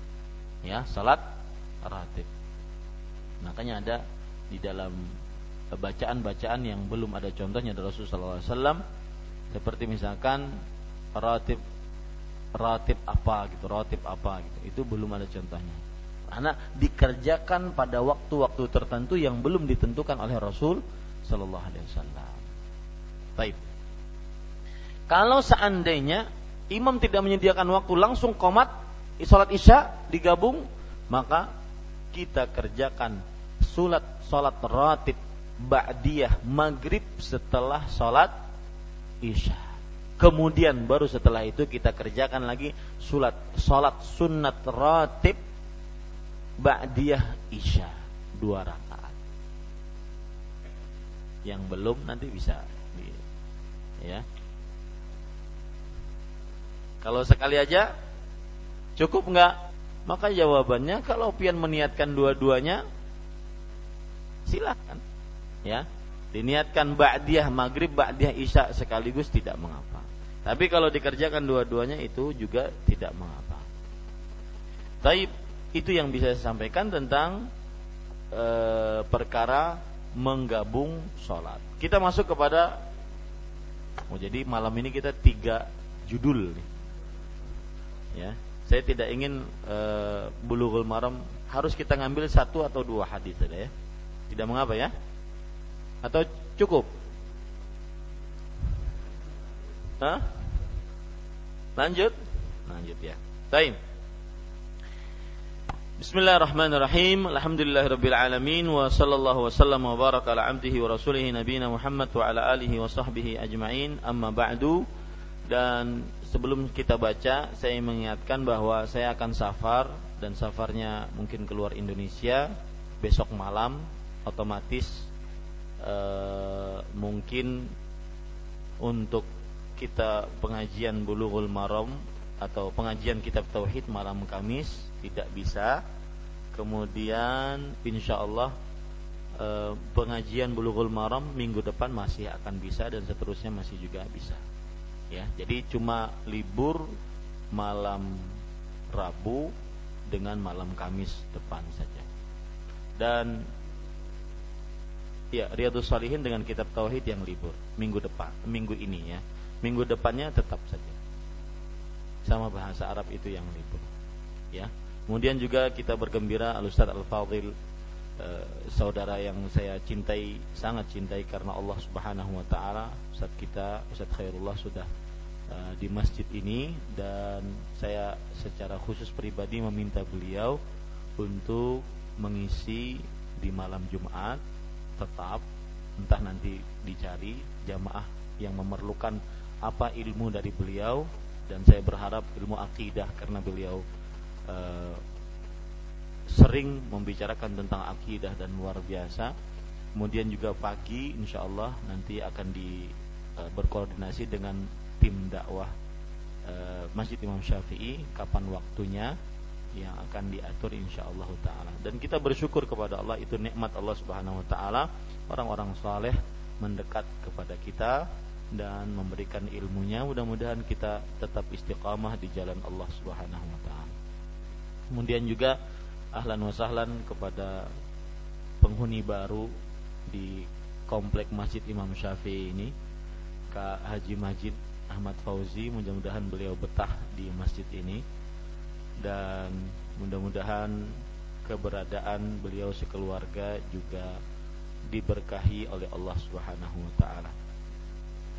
Ya, sholat ratib. Makanya ada di dalam bacaan-bacaan yang belum ada contohnya dari Rasulullah SAW seperti misalkan ratib rotib apa gitu, rotib apa gitu. Itu belum ada contohnya. Karena dikerjakan pada waktu-waktu tertentu yang belum ditentukan oleh Rasul Shallallahu Alaihi Wasallam. Baik. Kalau seandainya imam tidak menyediakan waktu langsung komat sholat isya digabung, maka kita kerjakan sulat sholat rotib ba'diyah maghrib setelah sholat isya Kemudian baru setelah itu kita kerjakan lagi sulat salat sunnat ratib ba'diyah isya dua rakaat. Yang belum nanti bisa ya. Kalau sekali aja cukup nggak? Maka jawabannya kalau pian meniatkan dua-duanya silakan ya diniatkan ba'diyah maghrib ba'diyah isya sekaligus tidak mengapa tapi kalau dikerjakan dua-duanya itu juga tidak mengapa. Tapi itu yang bisa saya sampaikan tentang e, perkara menggabung sholat. Kita masuk kepada, oh jadi malam ini kita tiga judul nih. Ya, saya tidak ingin e, bulughul maram harus kita ngambil satu atau dua hadis saja ya. Tidak mengapa ya? Atau cukup? Hah? Lanjut? Lanjut ya. Baik. Bismillahirrahmanirrahim. Alhamdulillahirabbil alamin wa sallallahu wasallam wa baraka ala abdihi wa rasulihi nabiyina Muhammad wa ala alihi wa sahbihi ajmain. Amma ba'du. Dan sebelum kita baca, saya mengingatkan bahwa saya akan safar dan safarnya mungkin keluar Indonesia besok malam otomatis uh, mungkin untuk kita pengajian Bulughul Maram atau pengajian kitab tauhid malam Kamis tidak bisa. Kemudian insya Allah eh, pengajian Bulughul Maram minggu depan masih akan bisa dan seterusnya masih juga bisa. Ya, jadi cuma libur malam Rabu dengan malam Kamis depan saja. Dan ya Riyadus Salihin dengan kitab tauhid yang libur minggu depan, minggu ini ya. Minggu depannya tetap saja. Sama bahasa Arab itu yang libur. Ya. Kemudian juga kita bergembira Al Ustaz Al Fadil eh, saudara yang saya cintai, sangat cintai karena Allah Subhanahu wa taala, Ustaz kita Ustaz Khairullah sudah eh, di masjid ini dan saya secara khusus pribadi meminta beliau untuk mengisi di malam Jumat tetap entah nanti dicari jamaah yang memerlukan apa ilmu dari beliau dan saya berharap ilmu akidah karena beliau uh, sering membicarakan tentang akidah dan luar biasa. Kemudian juga pagi insya Allah nanti akan di uh, berkoordinasi dengan tim dakwah uh, Masjid Imam Syafi'i kapan waktunya yang akan diatur insya Allah taala. Dan kita bersyukur kepada Allah itu nikmat Allah Subhanahu wa taala. Orang-orang saleh mendekat kepada kita dan memberikan ilmunya. Mudah-mudahan kita tetap istiqamah di jalan Allah Subhanahu wa taala. Kemudian juga ahlan wa sahlan kepada penghuni baru di komplek Masjid Imam Syafi'i ini Kak Haji Majid Ahmad Fauzi. Mudah-mudahan beliau betah di masjid ini dan mudah-mudahan keberadaan beliau sekeluarga juga diberkahi oleh Allah Subhanahu wa taala.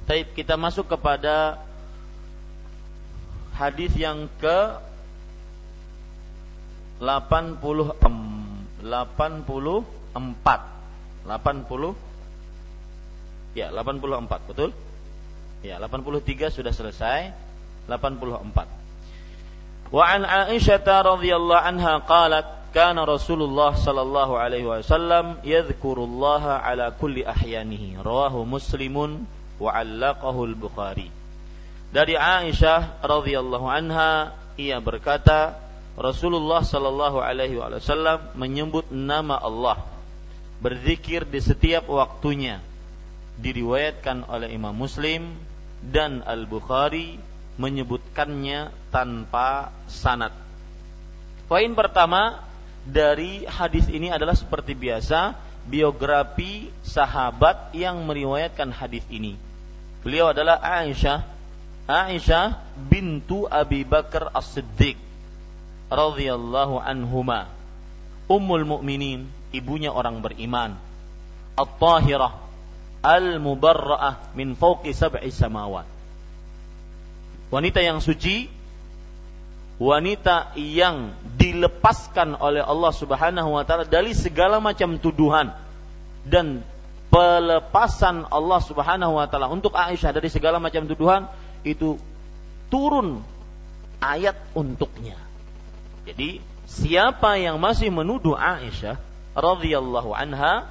Taib kita masuk kepada hadis yang ke 80 84 80 ya 84 betul? Ya 83 sudah selesai 84 وعن عائشة رضي الله عنها قالت كان رسول الله صلى الله عليه وسلم يذكر الله على كل أحيانه رواه مسلم وعلقه البخاري dari Aisyah radhiyallahu anha ia berkata Rasulullah sallallahu alaihi wasallam menyebut nama Allah berzikir di setiap waktunya diriwayatkan oleh Imam Muslim dan Al-Bukhari menyebutkannya tanpa sanad. Poin pertama dari hadis ini adalah seperti biasa biografi sahabat yang meriwayatkan hadis ini. Beliau adalah Aisyah Aisyah bintu Abi Bakar As-Siddiq radhiyallahu anhuma. Ummul mukminin, ibunya orang beriman. At-Tahirah, al-mubarra'ah min fawqi sab'i samawat wanita yang suci, wanita yang dilepaskan oleh Allah Subhanahu wa taala dari segala macam tuduhan dan pelepasan Allah Subhanahu wa taala untuk Aisyah dari segala macam tuduhan itu turun ayat untuknya. Jadi siapa yang masih menuduh Aisyah radhiyallahu anha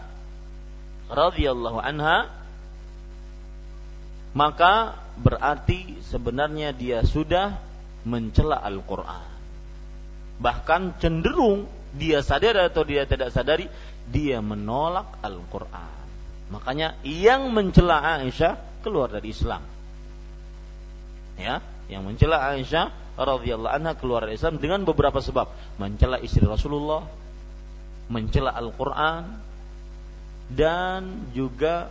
radhiyallahu anha maka berarti sebenarnya dia sudah mencela Al-Quran. Bahkan cenderung dia sadar atau dia tidak sadari, dia menolak Al-Quran. Makanya yang mencela Aisyah keluar dari Islam. Ya, yang mencela Aisyah radhiyallahu anha keluar dari Islam dengan beberapa sebab. Mencela istri Rasulullah, mencela Al-Quran, dan juga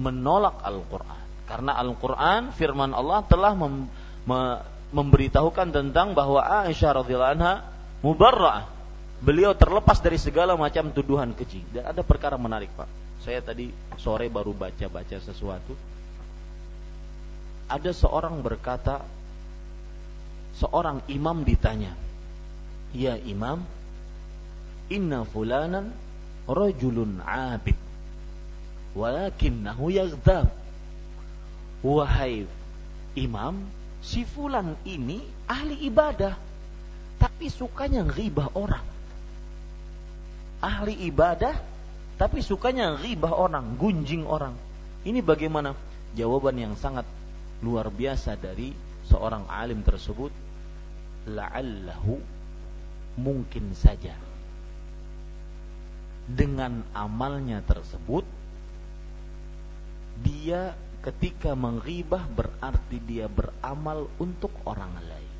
menolak Al-Quran. Karena Al-Quran firman Allah telah mem, me, memberitahukan tentang bahwa Aisyah radhiyallahu anha mubarra'ah. Beliau terlepas dari segala macam tuduhan keji. Dan ada perkara menarik, Pak. Saya tadi sore baru baca-baca sesuatu. Ada seorang berkata, seorang imam ditanya, "Ya imam, inna fulanan rajulun 'abid, walakinnahu yaghdab." Wahai imam, si fulan ini ahli ibadah, tapi sukanya ngibah orang. Ahli ibadah, tapi sukanya ngibah orang, gunjing orang. Ini bagaimana? Jawaban yang sangat luar biasa dari seorang alim tersebut. La'allahu mungkin saja dengan amalnya tersebut dia ketika menghibah berarti dia beramal untuk orang lain.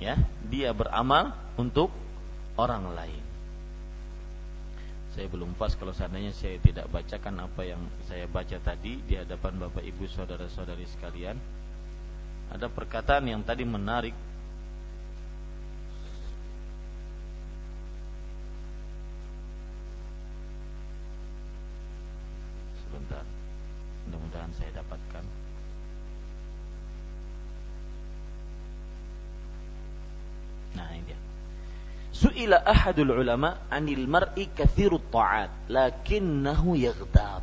Ya, dia beramal untuk orang lain. Saya belum pas kalau seandainya saya tidak bacakan apa yang saya baca tadi di hadapan Bapak Ibu saudara-saudari sekalian. Ada perkataan yang tadi menarik mudah-mudahan saya dapatkan Nah ini dia Su'ila ahadul ulama anil mar'i kathirut ta'at lakinnahu yaghdab.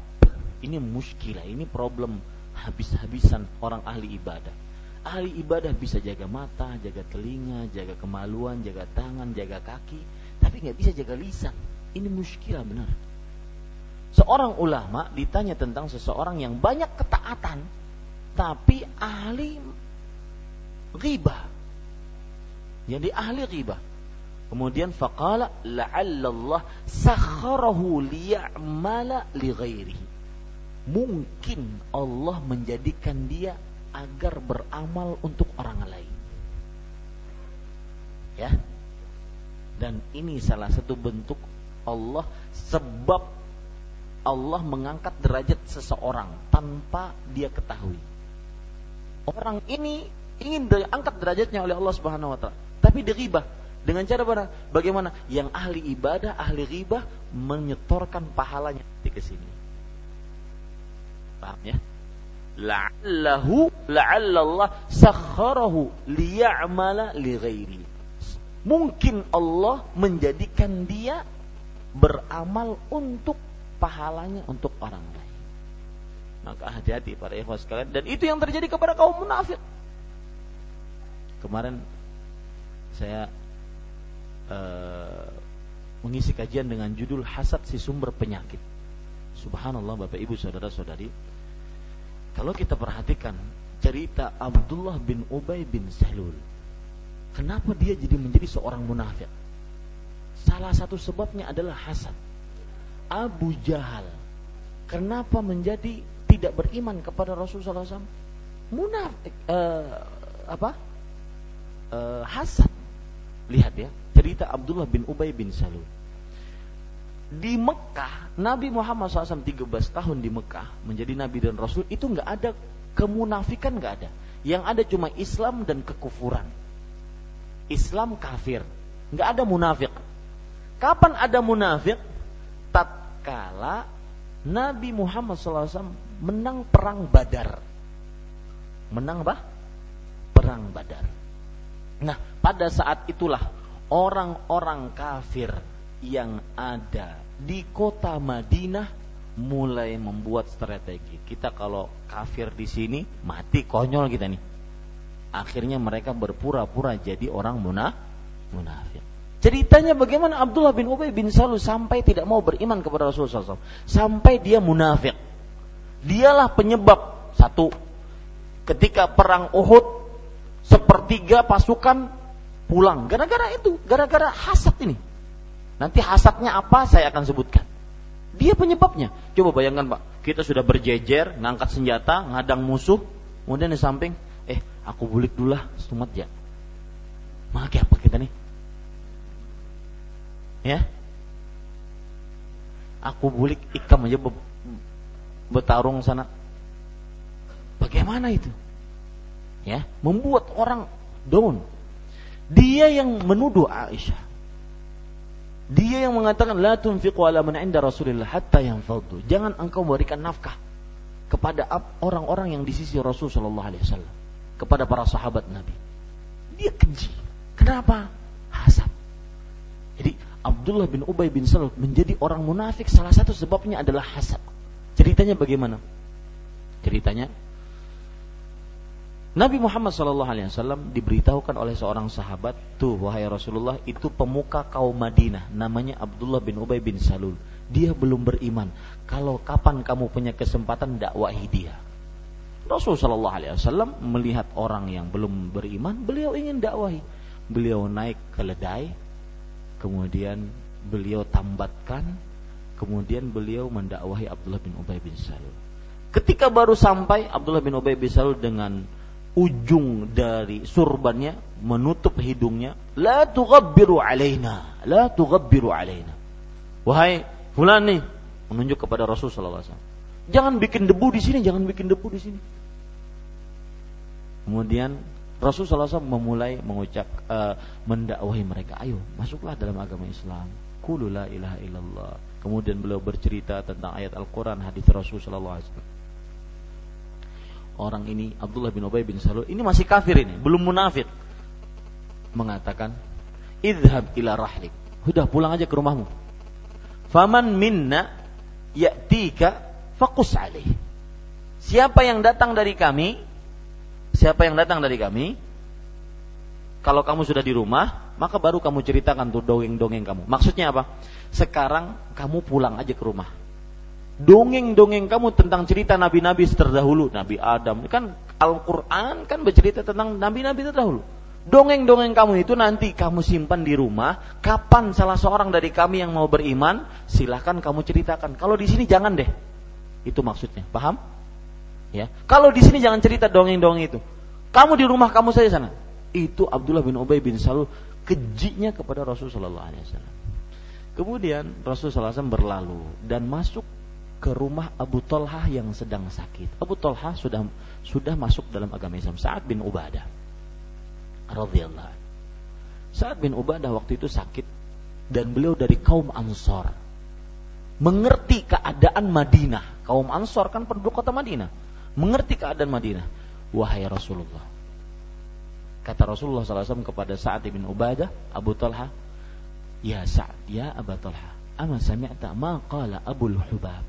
Ini muskilah, ini problem habis-habisan orang ahli ibadah. Ahli ibadah bisa jaga mata, jaga telinga, jaga kemaluan, jaga tangan, jaga kaki, tapi nggak bisa jaga lisan. Ini muskilah benar. Seorang ulama ditanya tentang seseorang yang banyak ketaatan, tapi ahli ghibah. Jadi ahli ghibah. Kemudian faqala la'allallah sakharahu liya'mala li. Mungkin Allah menjadikan dia agar beramal untuk orang lain. Ya. Dan ini salah satu bentuk Allah sebab Allah mengangkat derajat seseorang tanpa dia ketahui. Orang ini ingin diangkat derajatnya oleh Allah Subhanahu wa taala, tapi diribah dengan cara mana? Bagaimana? Yang ahli ibadah, ahli ribah menyetorkan pahalanya ke sini. Paham ya? La'allahu la'allallah sakharahu liya'mala li. Mungkin Allah menjadikan dia beramal untuk pahalanya untuk orang lain. Maka hati-hati para ikhwas sekalian dan itu yang terjadi kepada kaum munafik. Kemarin saya uh, mengisi kajian dengan judul hasad si sumber penyakit. Subhanallah Bapak Ibu Saudara-saudari, kalau kita perhatikan cerita Abdullah bin Ubay bin Salul, kenapa dia jadi menjadi seorang munafik? Salah satu sebabnya adalah hasad. Abu Jahal kenapa menjadi tidak beriman kepada Rasulullah SAW? Munafik, uh, apa? Uh, hasad. Lihat ya, cerita Abdullah bin Ubay bin Salul. Di Mekah, Nabi Muhammad SAW 13 tahun di Mekah menjadi Nabi dan Rasul itu nggak ada kemunafikan nggak ada. Yang ada cuma Islam dan kekufuran. Islam kafir, nggak ada munafik. Kapan ada munafik? Tatkala Nabi Muhammad SAW menang perang Badar. Menang apa? Perang Badar. Nah, pada saat itulah orang-orang kafir yang ada di kota Madinah mulai membuat strategi. Kita kalau kafir di sini mati konyol kita nih. Akhirnya mereka berpura-pura jadi orang munafik. Ceritanya bagaimana Abdullah bin Ubay bin Salul sampai tidak mau beriman kepada Rasulullah SAW. Sampai dia munafik. Dialah penyebab. Satu, ketika perang Uhud, sepertiga pasukan pulang. Gara-gara itu, gara-gara hasad ini. Nanti hasadnya apa saya akan sebutkan. Dia penyebabnya. Coba bayangkan Pak, kita sudah berjejer, ngangkat senjata, ngadang musuh, kemudian di samping, eh aku bulik dulu lah, sumat ya. Maka apa kita nih? Ya. Aku bulik ikam aja bertarung sana. Bagaimana itu? Ya membuat orang down. Dia yang menuduh Aisyah. Dia yang mengatakan la tunfiqu ala man inda Rasulillah hatta yanfadu. Jangan engkau memberikan nafkah kepada orang-orang yang di sisi Rasul sallallahu alaihi wasallam kepada para sahabat Nabi. Dia keji. Kenapa? Hasad. Jadi Abdullah bin Ubay bin Salul menjadi orang munafik salah satu sebabnya adalah hasad. Ceritanya bagaimana? Ceritanya Nabi Muhammad SAW diberitahukan oleh seorang sahabat, tuh wahai Rasulullah itu pemuka kaum Madinah, namanya Abdullah bin Ubay bin Salul. Dia belum beriman. Kalau kapan kamu punya kesempatan dakwahi dia? Rasulullah SAW melihat orang yang belum beriman, beliau ingin dakwahi. Beliau naik keledai, kemudian beliau tambatkan, kemudian beliau mendakwahi Abdullah bin Ubay bin Salul. Ketika baru sampai Abdullah bin Ubay bin Salul dengan ujung dari surbannya menutup hidungnya, la tughabbiru alaina, la tughabbiru alaina. Wahai fulan menunjuk kepada Rasul sallallahu. Jangan bikin debu di sini, jangan bikin debu di sini. Kemudian Rasulullah SAW memulai mengucap uh, mendakwahi mereka, ayo masuklah dalam agama Islam. Qulu la ilaha illallah. Kemudian beliau bercerita tentang ayat Al-Qur'an, hadis Rasulullah SAW. Orang ini Abdullah bin Ubay bin Salul ini masih kafir ini, belum munafik. Mengatakan, idhab ila rahlik. Udah pulang aja ke rumahmu. Faman minna ya'tika faqus alaih. Siapa yang datang dari kami? Siapa yang datang dari kami? Kalau kamu sudah di rumah, maka baru kamu ceritakan tuh dongeng-dongeng kamu. Maksudnya apa? Sekarang kamu pulang aja ke rumah. Dongeng-dongeng kamu tentang cerita nabi-nabi terdahulu, Nabi Adam. Kan Al-Qur'an kan bercerita tentang nabi-nabi terdahulu. Dongeng-dongeng kamu itu nanti kamu simpan di rumah. Kapan salah seorang dari kami yang mau beriman, silahkan kamu ceritakan. Kalau di sini jangan deh. Itu maksudnya. Paham? Ya. Kalau di sini jangan cerita dongeng-dongeng itu. Kamu di rumah kamu saja sana. Itu Abdullah bin Ubay bin Salul kejinya kepada Rasulullah SAW. Kemudian Rasulullah SAW berlalu dan masuk ke rumah Abu Talha yang sedang sakit. Abu Talha sudah sudah masuk dalam agama Islam. Saat bin Ubadah radhiyallahu Sa'ad bin Ubadah waktu itu sakit dan beliau dari kaum Ansor. Mengerti keadaan Madinah. Kaum Ansor kan penduduk kota Madinah. Mengerti keadaan Madinah. Wahai Rasulullah. Kata Rasulullah SAW kepada Sa'ad bin Ubadah, Abu Talha, Ya Sa'ad, ya Abu Talha, ama sami'ta ma Abu Hubab.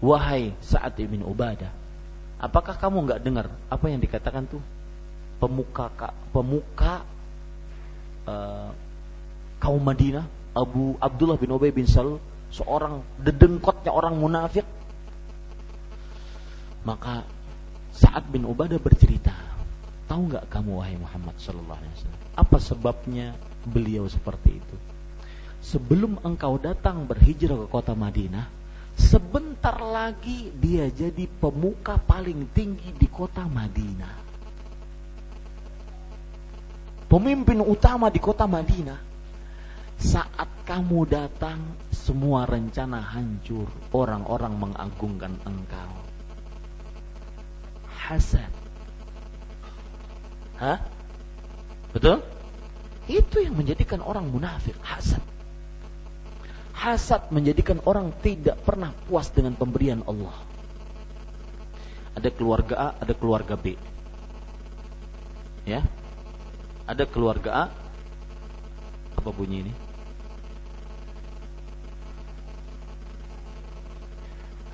Wahai Sa'ad bin Ubadah, apakah kamu nggak dengar apa yang dikatakan tuh pemuka pemuka uh, kaum Madinah Abu Abdullah bin Ubay bin Salul seorang dedengkotnya orang munafik maka saat bin Ubadah bercerita tahu nggak kamu wahai Muhammad Sallallahu Alaihi Wasallam apa sebabnya beliau seperti itu sebelum engkau datang berhijrah ke kota Madinah sebentar lagi dia jadi pemuka paling tinggi di kota Madinah pemimpin utama di kota Madinah. Saat kamu datang, semua rencana hancur. Orang-orang mengagungkan engkau. Hasad. Hah? Betul? Itu yang menjadikan orang munafik, hasad. Hasad menjadikan orang tidak pernah puas dengan pemberian Allah. Ada keluarga A, ada keluarga B. Ya, ada keluarga A apa bunyi ini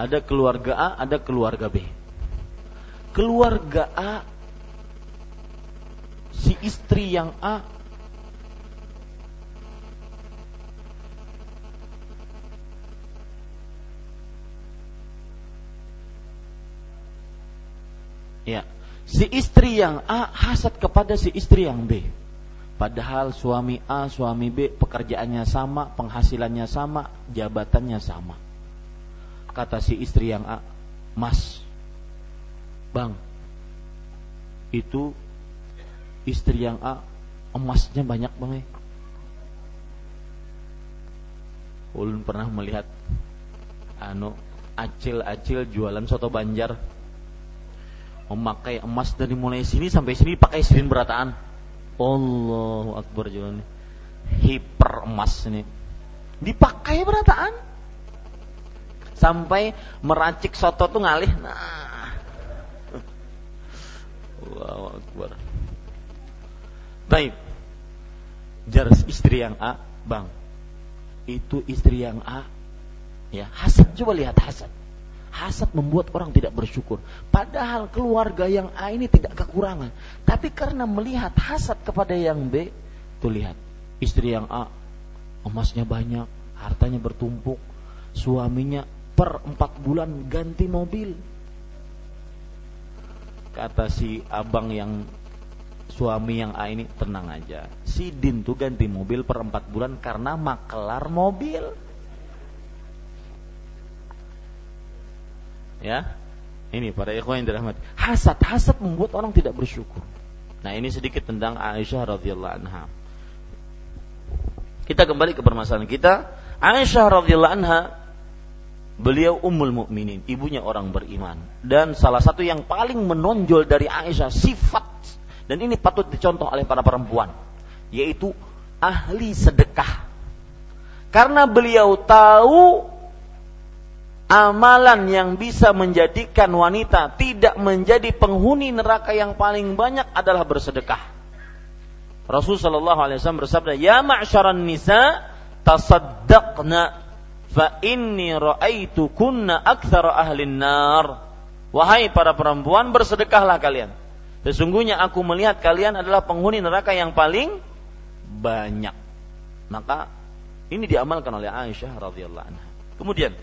ada keluarga A ada keluarga B keluarga A si istri yang A Ya, si istri yang A hasad kepada si istri yang B. Padahal suami A, suami B pekerjaannya sama, penghasilannya sama, jabatannya sama. Kata si istri yang A, Mas, Bang, itu istri yang A emasnya banyak bang ya. Ulun pernah melihat anu acil-acil jualan soto Banjar. Memakai emas dari mulai sini sampai sini pakai sirin berataan. Allahu Akbar jalan hiper emas ini. Dipakai berataan. Sampai meracik soto tuh ngalih. Nah Allahu Akbar baik jar istri yang A bang itu istri yang A ya hasad coba lihat hasad Hasad membuat orang tidak bersyukur. Padahal keluarga yang A ini tidak kekurangan. Tapi karena melihat hasad kepada yang B, tuh lihat. Istri yang A, emasnya banyak, hartanya bertumpuk. Suaminya per empat bulan ganti mobil. Kata si abang yang suami yang A ini tenang aja. Si Din tuh ganti mobil per empat bulan karena makelar mobil. Ya. Ini para ikhwan yang dirahmati. Hasad, hasad membuat orang tidak bersyukur. Nah, ini sedikit tentang Aisyah radhiyallahu anha. Kita kembali ke permasalahan kita. Aisyah radhiyallahu anha beliau ummul mukminin, ibunya orang beriman. Dan salah satu yang paling menonjol dari Aisyah sifat dan ini patut dicontoh oleh para perempuan, yaitu ahli sedekah. Karena beliau tahu amalan yang bisa menjadikan wanita tidak menjadi penghuni neraka yang paling banyak adalah bersedekah. Rasul sallallahu alaihi wasallam bersabda, "Ya ma'syaran nisa, tasaddaqna fa inni ra'aitu kunna aktsara ahlin nar." Wahai para perempuan, bersedekahlah kalian. Sesungguhnya aku melihat kalian adalah penghuni neraka yang paling banyak. Maka ini diamalkan oleh Aisyah radhiyallahu anha. Kemudian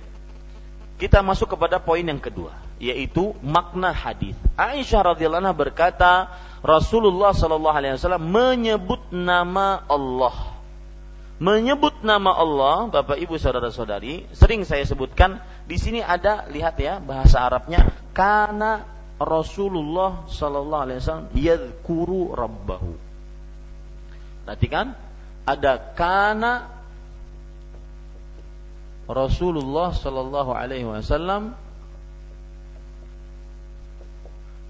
kita masuk kepada poin yang kedua, yaitu makna hadis. Aisyah radhiyallahu anha berkata, Rasulullah Shallallahu Alaihi Wasallam menyebut nama Allah. Menyebut nama Allah, Bapak Ibu saudara-saudari, sering saya sebutkan di sini ada lihat ya bahasa Arabnya karena Rasulullah Shallallahu Alaihi Wasallam yadkuru rabbahu. Perhatikan ada kana Rasulullah Shallallahu Alaihi Wasallam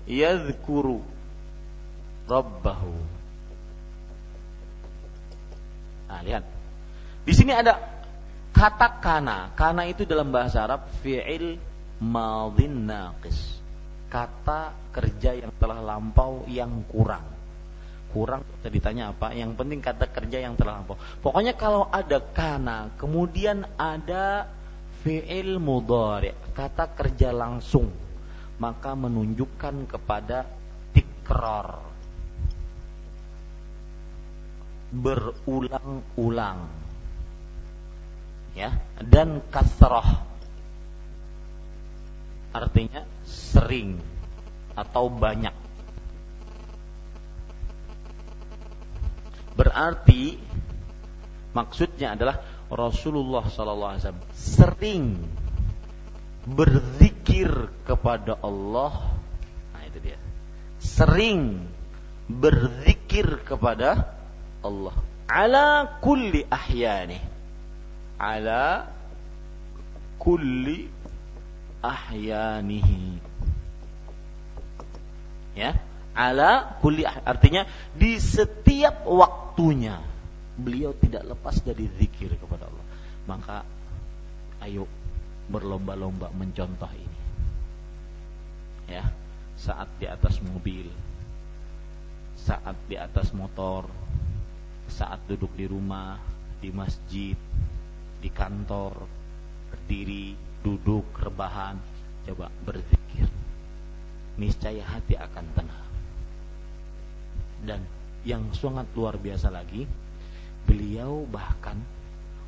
yadkuru rabbahu. Nah, lihat. Di sini ada kata kana. Kana itu dalam bahasa Arab fi'il madhin naqis. Kata kerja yang telah lampau yang kurang. Kurang kita ditanya apa? Yang penting kata kerja yang telah lampau. Pokoknya kalau ada kana, kemudian ada fi'il mudhari, kata kerja langsung, maka menunjukkan kepada tikrar berulang-ulang ya dan kasrah artinya sering atau banyak. Berarti maksudnya adalah Rasulullah SAW sering berzikir kepada Allah. Nah itu dia. Sering berzikir kepada Allah. Ala kulli ahyani ala kulli ahyanihi. Ya ala kulli artinya di setiap waktunya beliau tidak lepas dari zikir kepada Allah. Maka ayo berlomba-lomba mencontoh ini. Ya saat di atas mobil saat di atas motor saat duduk di rumah, di masjid, di kantor, berdiri, duduk, rebahan, coba berzikir. Niscaya hati akan tenang. Dan yang sangat luar biasa lagi, beliau bahkan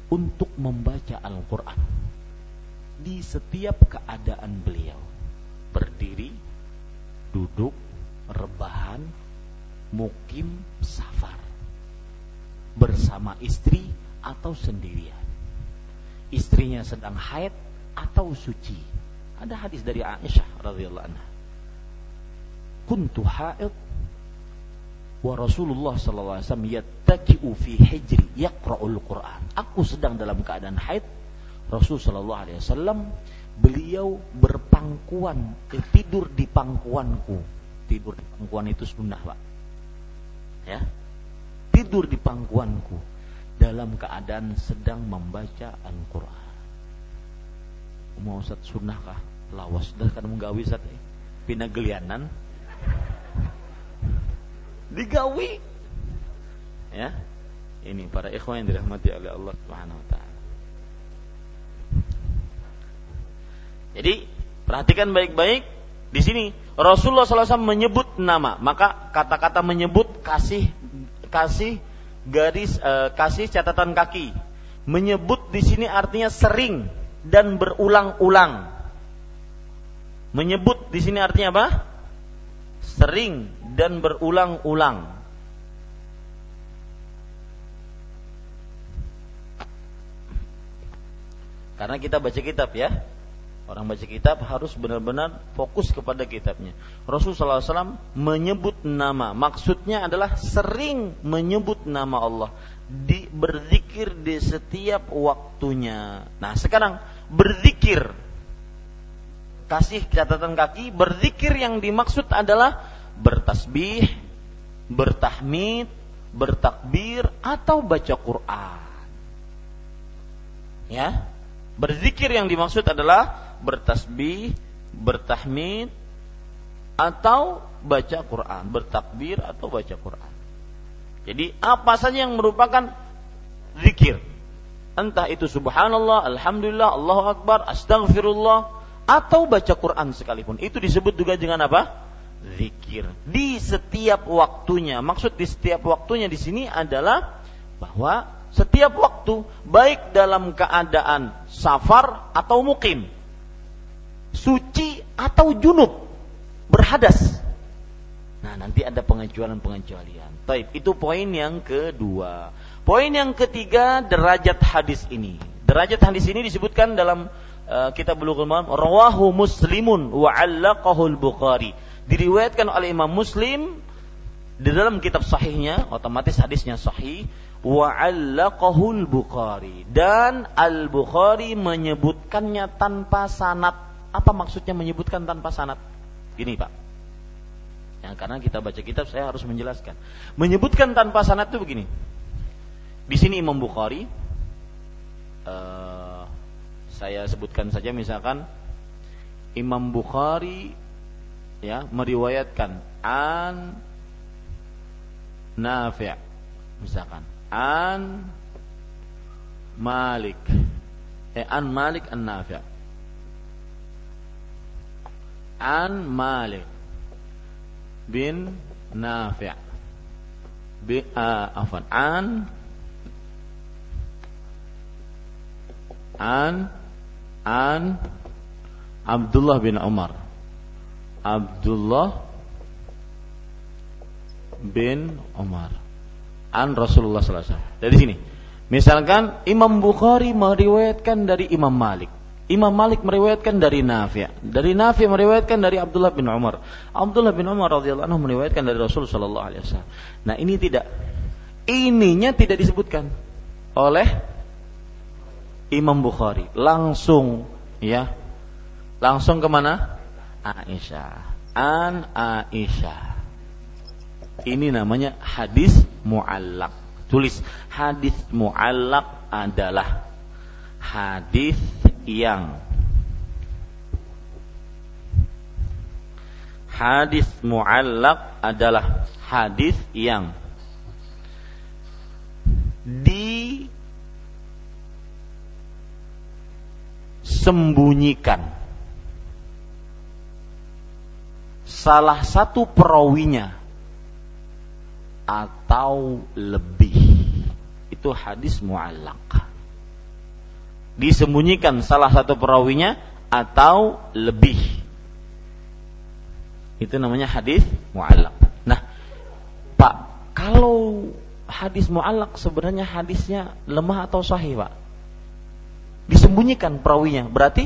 untuk membaca Al-Quran di setiap keadaan beliau berdiri, duduk, rebahan, mukim, safar bersama istri atau sendirian. Istrinya sedang haid atau suci. Ada hadis dari Aisyah radhiyallahu anha. Kuntu haid wa Rasulullah sallallahu alaihi wasallam yattaki'u fi hijri yaqra'ul Qur'an. Aku sedang dalam keadaan haid, Rasul sallallahu alaihi wasallam beliau berpangkuan, tidur di pangkuanku. Tidur di pangkuan itu sunnah, Pak. Ya, tidur di pangkuanku dalam keadaan sedang membaca Al-Quran. Mau Ustaz sunnah kah? Lawas dah kan menggawi Ustaz eh. Pina gelianan Digawi Ya Ini para ikhwan yang dirahmati oleh Allah Subhanahu wa taala. Jadi perhatikan baik-baik di sini Rasulullah SAW menyebut nama, maka kata-kata menyebut kasih kasih garis uh, kasih catatan kaki. Menyebut di sini artinya sering dan berulang-ulang. Menyebut di sini artinya apa? Sering dan berulang-ulang. Karena kita baca kitab ya. Orang baca kitab harus benar-benar fokus kepada kitabnya. Rasulullah SAW menyebut nama. Maksudnya adalah sering menyebut nama Allah. Di, berzikir di setiap waktunya. Nah sekarang berzikir. Kasih catatan kaki. Berzikir yang dimaksud adalah bertasbih, bertahmid, bertakbir, atau baca Quran. Ya, berzikir yang dimaksud adalah bertasbih, bertahmid atau baca Quran, bertakbir atau baca Quran. Jadi apa saja yang merupakan zikir. Entah itu subhanallah, alhamdulillah, Allahu akbar, astagfirullah atau baca Quran sekalipun. Itu disebut juga dengan apa? Zikir. Di setiap waktunya. Maksud di setiap waktunya di sini adalah bahwa setiap waktu baik dalam keadaan safar atau mukim suci atau junub berhadas. Nah nanti ada pengecualian-pengecualian. Taib, itu poin yang kedua. Poin yang ketiga derajat hadis ini. Derajat hadis ini disebutkan dalam uh, kitab Bulughul Maram rawahu muslimun wa 'allaqahu bukhari. Diriwayatkan oleh Imam Muslim di dalam kitab sahihnya otomatis hadisnya sahih wa 'allaqahu bukhari dan al-Bukhari menyebutkannya tanpa sanad. Apa maksudnya menyebutkan tanpa sanad? Gini, Pak. Ya, karena kita baca kitab saya harus menjelaskan. Menyebutkan tanpa sanad itu begini. Di sini Imam Bukhari uh, saya sebutkan saja misalkan Imam Bukhari ya meriwayatkan an Nafi' misalkan an Malik. Eh an Malik an Nafi' an Malik bin Nafi' bi uh, afan an an an Abdullah bin Umar. Abdullah bin Umar an Rasulullah SAW. Dari sini. Misalkan Imam Bukhari meriwayatkan dari Imam Malik. Imam Malik meriwayatkan dari Nafi'. Dari Nafi' meriwayatkan dari Abdullah bin Umar. Abdullah bin Umar radhiyallahu anhu meriwayatkan dari Rasul sallallahu alaihi wasallam. Nah, ini tidak ininya tidak disebutkan oleh Imam Bukhari. Langsung ya. Langsung ke mana? Aisyah. An Aisyah. Ini namanya hadis muallak. Tulis hadis muallak adalah hadis yang hadis muallak adalah hadis yang disembunyikan salah satu perawinya atau lebih. Itu hadis mu'allaq. Disembunyikan salah satu perawinya atau lebih. Itu namanya hadis mu'allaq. Nah, Pak, kalau hadis mu'allaq sebenarnya hadisnya lemah atau sahih, Pak? Disembunyikan perawinya, berarti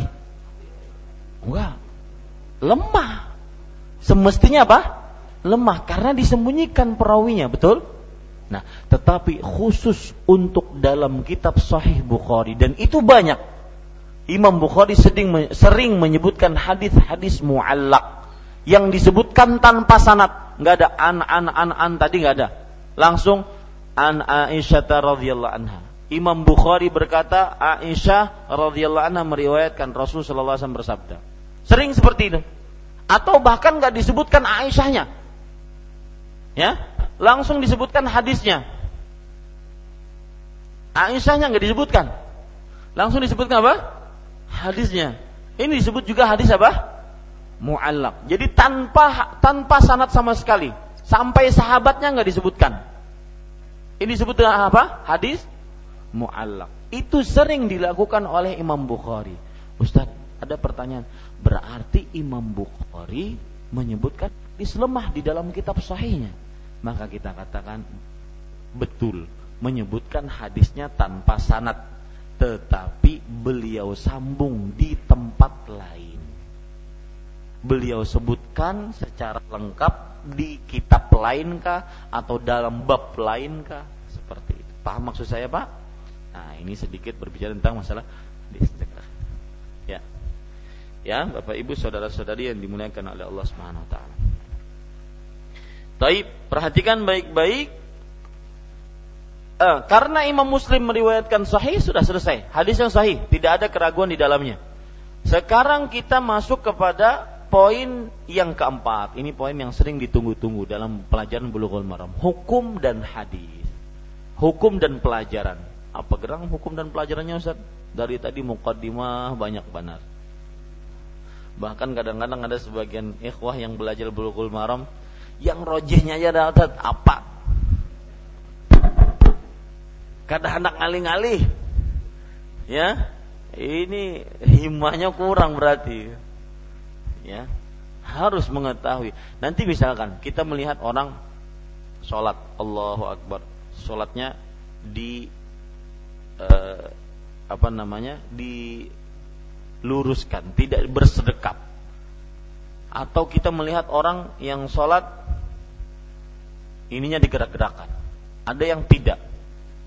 enggak. Lemah. Semestinya apa? Lemah karena disembunyikan perawinya, betul? Nah, tetapi khusus untuk dalam kitab Sahih Bukhari dan itu banyak. Imam Bukhari sering sering menyebutkan hadis-hadis muallak yang disebutkan tanpa sanad, nggak ada an an an an tadi nggak ada. Langsung an Aisyah radhiyallahu anha. Imam Bukhari berkata Aisyah radhiyallahu anha meriwayatkan Rasul sallallahu alaihi wasallam bersabda. Sering seperti itu. Atau bahkan nggak disebutkan Aisyahnya, ya langsung disebutkan hadisnya. Aisyahnya nggak disebutkan, langsung disebutkan apa? Hadisnya. Ini disebut juga hadis apa? Mu'allak. Jadi tanpa tanpa sanat sama sekali, sampai sahabatnya nggak disebutkan. Ini disebut dengan apa? Hadis mu'allak. Itu sering dilakukan oleh Imam Bukhari. Ustaz, ada pertanyaan. Berarti Imam Bukhari menyebutkan hadis lemah di dalam kitab sahihnya. Maka kita katakan betul menyebutkan hadisnya tanpa sanat tetapi beliau sambung di tempat lain. Beliau sebutkan secara lengkap di kitab lainkah atau dalam bab lainkah. Seperti itu. Paham maksud saya pak? Nah ini sedikit berbicara tentang masalah ya. Ya bapak ibu saudara saudari yang dimuliakan oleh Allah subhanahu wa taala Taib, perhatikan baik-baik. Eh, karena Imam Muslim meriwayatkan sahih sudah selesai. Hadis yang sahih, tidak ada keraguan di dalamnya. Sekarang kita masuk kepada poin yang keempat, ini poin yang sering ditunggu-tunggu dalam pelajaran Bulughul Maram, hukum dan hadis. Hukum dan pelajaran. Apa gerang hukum dan pelajarannya Ustaz? Dari tadi mukaddimah banyak benar. Bahkan kadang-kadang ada sebagian ikhwah yang belajar Bulughul Maram yang rojehnya aja Ustaz apa? Kadang anak ngalih-ngalih. Ya, ini himahnya kurang berarti ya harus mengetahui. Nanti misalkan kita melihat orang sholat Allahu Akbar, sholatnya di eh, apa namanya diluruskan, tidak bersedekap. Atau kita melihat orang yang sholat ininya digerak-gerakan. Ada yang tidak.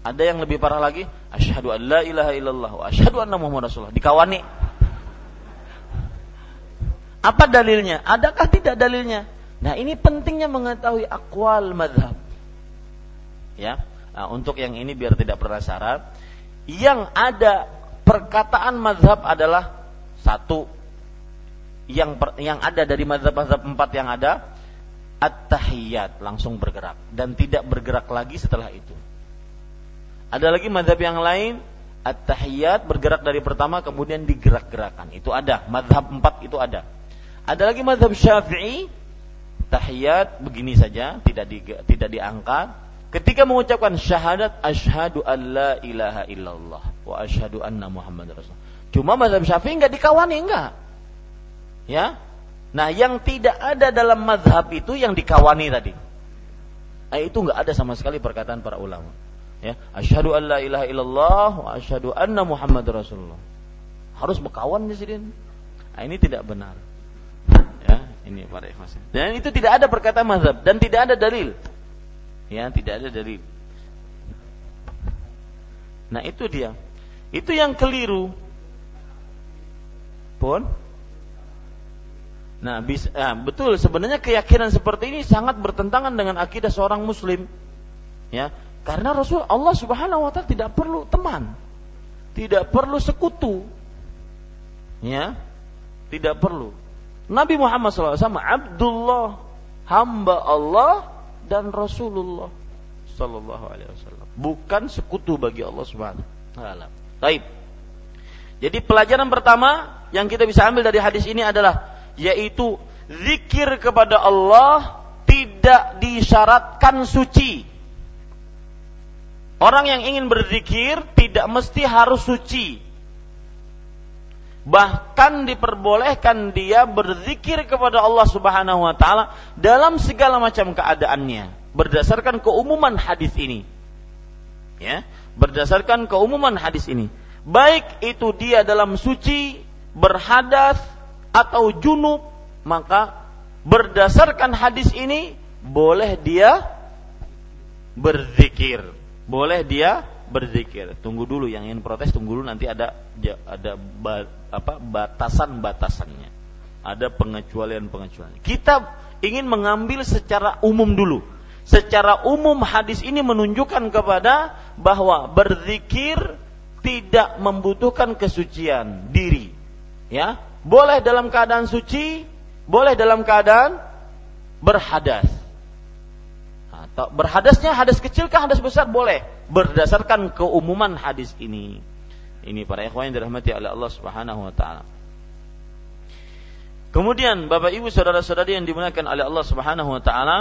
Ada yang lebih parah lagi, asyhadu an la ilaha illallah wa asyhadu anna muhammadar rasulullah. Dikawani apa dalilnya? Adakah tidak dalilnya? Nah ini pentingnya mengetahui akwal madhab. Ya, nah, untuk yang ini biar tidak penasaran, yang ada perkataan madhab adalah satu yang per, yang ada dari madhab-madhab empat yang ada at-tahiyat langsung bergerak dan tidak bergerak lagi setelah itu. Ada lagi madhab yang lain at-tahiyat bergerak dari pertama kemudian digerak-gerakan. Itu ada, madhab empat itu ada. Ada lagi mazhab Syafi'i tahiyat begini saja, tidak di, tidak diangkat. Ketika mengucapkan syahadat asyhadu alla ilaha illallah wa asyhadu anna Muhammad rasul. Cuma mazhab Syafi'i enggak dikawani enggak. Ya. Nah, yang tidak ada dalam mazhab itu yang dikawani tadi. Nah, itu enggak ada sama sekali perkataan para ulama. Ya, asyhadu alla ilaha illallah wa asyhadu anna Muhammad rasulullah. Harus berkawan di sini. Nah, ini tidak benar. Ini para ikhwan. Dan itu tidak ada perkataan mazhab dan tidak ada dalil. Ya, tidak ada dalil. Nah, itu dia. Itu yang keliru. Pun Nah, bisa, ah, betul sebenarnya keyakinan seperti ini sangat bertentangan dengan akidah seorang muslim. Ya, karena Rasul Allah Subhanahu wa taala tidak perlu teman. Tidak perlu sekutu. Ya. Tidak perlu. Nabi Muhammad SAW Abdullah hamba Allah dan Rasulullah Sallallahu Alaihi Wasallam bukan sekutu bagi Allah Subhanahu Wa Taib. Jadi pelajaran pertama yang kita bisa ambil dari hadis ini adalah yaitu zikir kepada Allah tidak disyaratkan suci. Orang yang ingin berzikir tidak mesti harus suci. Bahkan diperbolehkan dia berzikir kepada Allah Subhanahu wa taala dalam segala macam keadaannya berdasarkan keumuman hadis ini. Ya, berdasarkan keumuman hadis ini. Baik itu dia dalam suci, berhadas atau junub, maka berdasarkan hadis ini boleh dia berzikir. Boleh dia berzikir. Tunggu dulu yang ingin protes tunggu dulu nanti ada ada apa batasan-batasannya. Ada pengecualian-pengecualian. Kita ingin mengambil secara umum dulu. Secara umum hadis ini menunjukkan kepada bahwa berzikir tidak membutuhkan kesucian diri. Ya, boleh dalam keadaan suci, boleh dalam keadaan berhadas. Atau berhadasnya hadas kecil kah hadas besar boleh berdasarkan keumuman hadis ini. Ini para ikhwan yang dirahmati oleh Allah Subhanahu wa taala. Kemudian Bapak Ibu saudara-saudari yang dimuliakan oleh Allah Subhanahu wa taala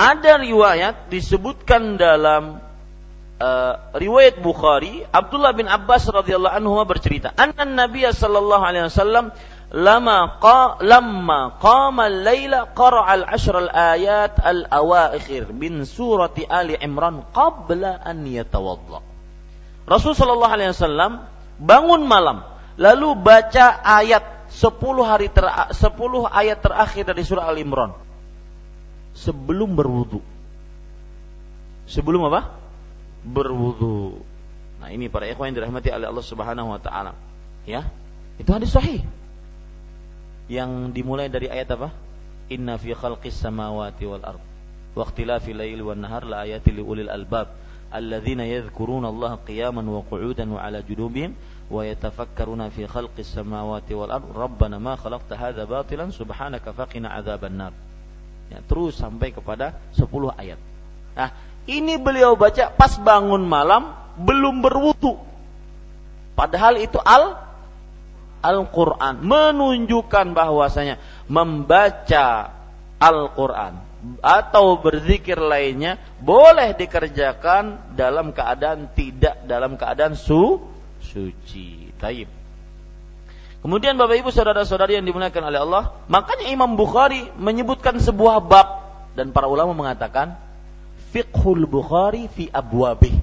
ada riwayat disebutkan dalam uh, riwayat Bukhari Abdullah bin Abbas radhiyallahu anhu bercerita anna Nabi sallallahu alaihi wasallam lama qa lamma qama al-laila qara'a al-ashr al-ayat al-awakhir min surati Ali Imran qabla an yatawadda. Rasul sallallahu alaihi wasallam bangun malam lalu baca ayat 10 hari ter 10 ayat terakhir dari surah Al Imran sebelum berwudu. Sebelum apa? Berwudu. Nah, ini para ikhwan yang dirahmati oleh Allah Subhanahu wa taala. Ya. Itu hadis sahih yang dimulai dari ayat apa? Inna fi khalqis samawati wal ard wa ikhtilafil laili wan nahar la ayatin li ulil albab alladzina yadhkuruna Allah qiyaman wa qu'udan wa ala junubihim wa yatafakkaruna fi khalqis samawati wal ard rabbana ma khalaqta hadza batilan subhanaka faqina adzabannar ya terus sampai kepada 10 ayat nah ini beliau baca pas bangun malam belum berwudu padahal itu al Al-Quran menunjukkan bahwasanya membaca Al-Quran atau berzikir lainnya boleh dikerjakan dalam keadaan tidak dalam keadaan su suci. Taib. Kemudian Bapak Ibu saudara-saudari yang dimuliakan oleh Allah, makanya Imam Bukhari menyebutkan sebuah bab dan para ulama mengatakan fiqhul Bukhari fi abwabih.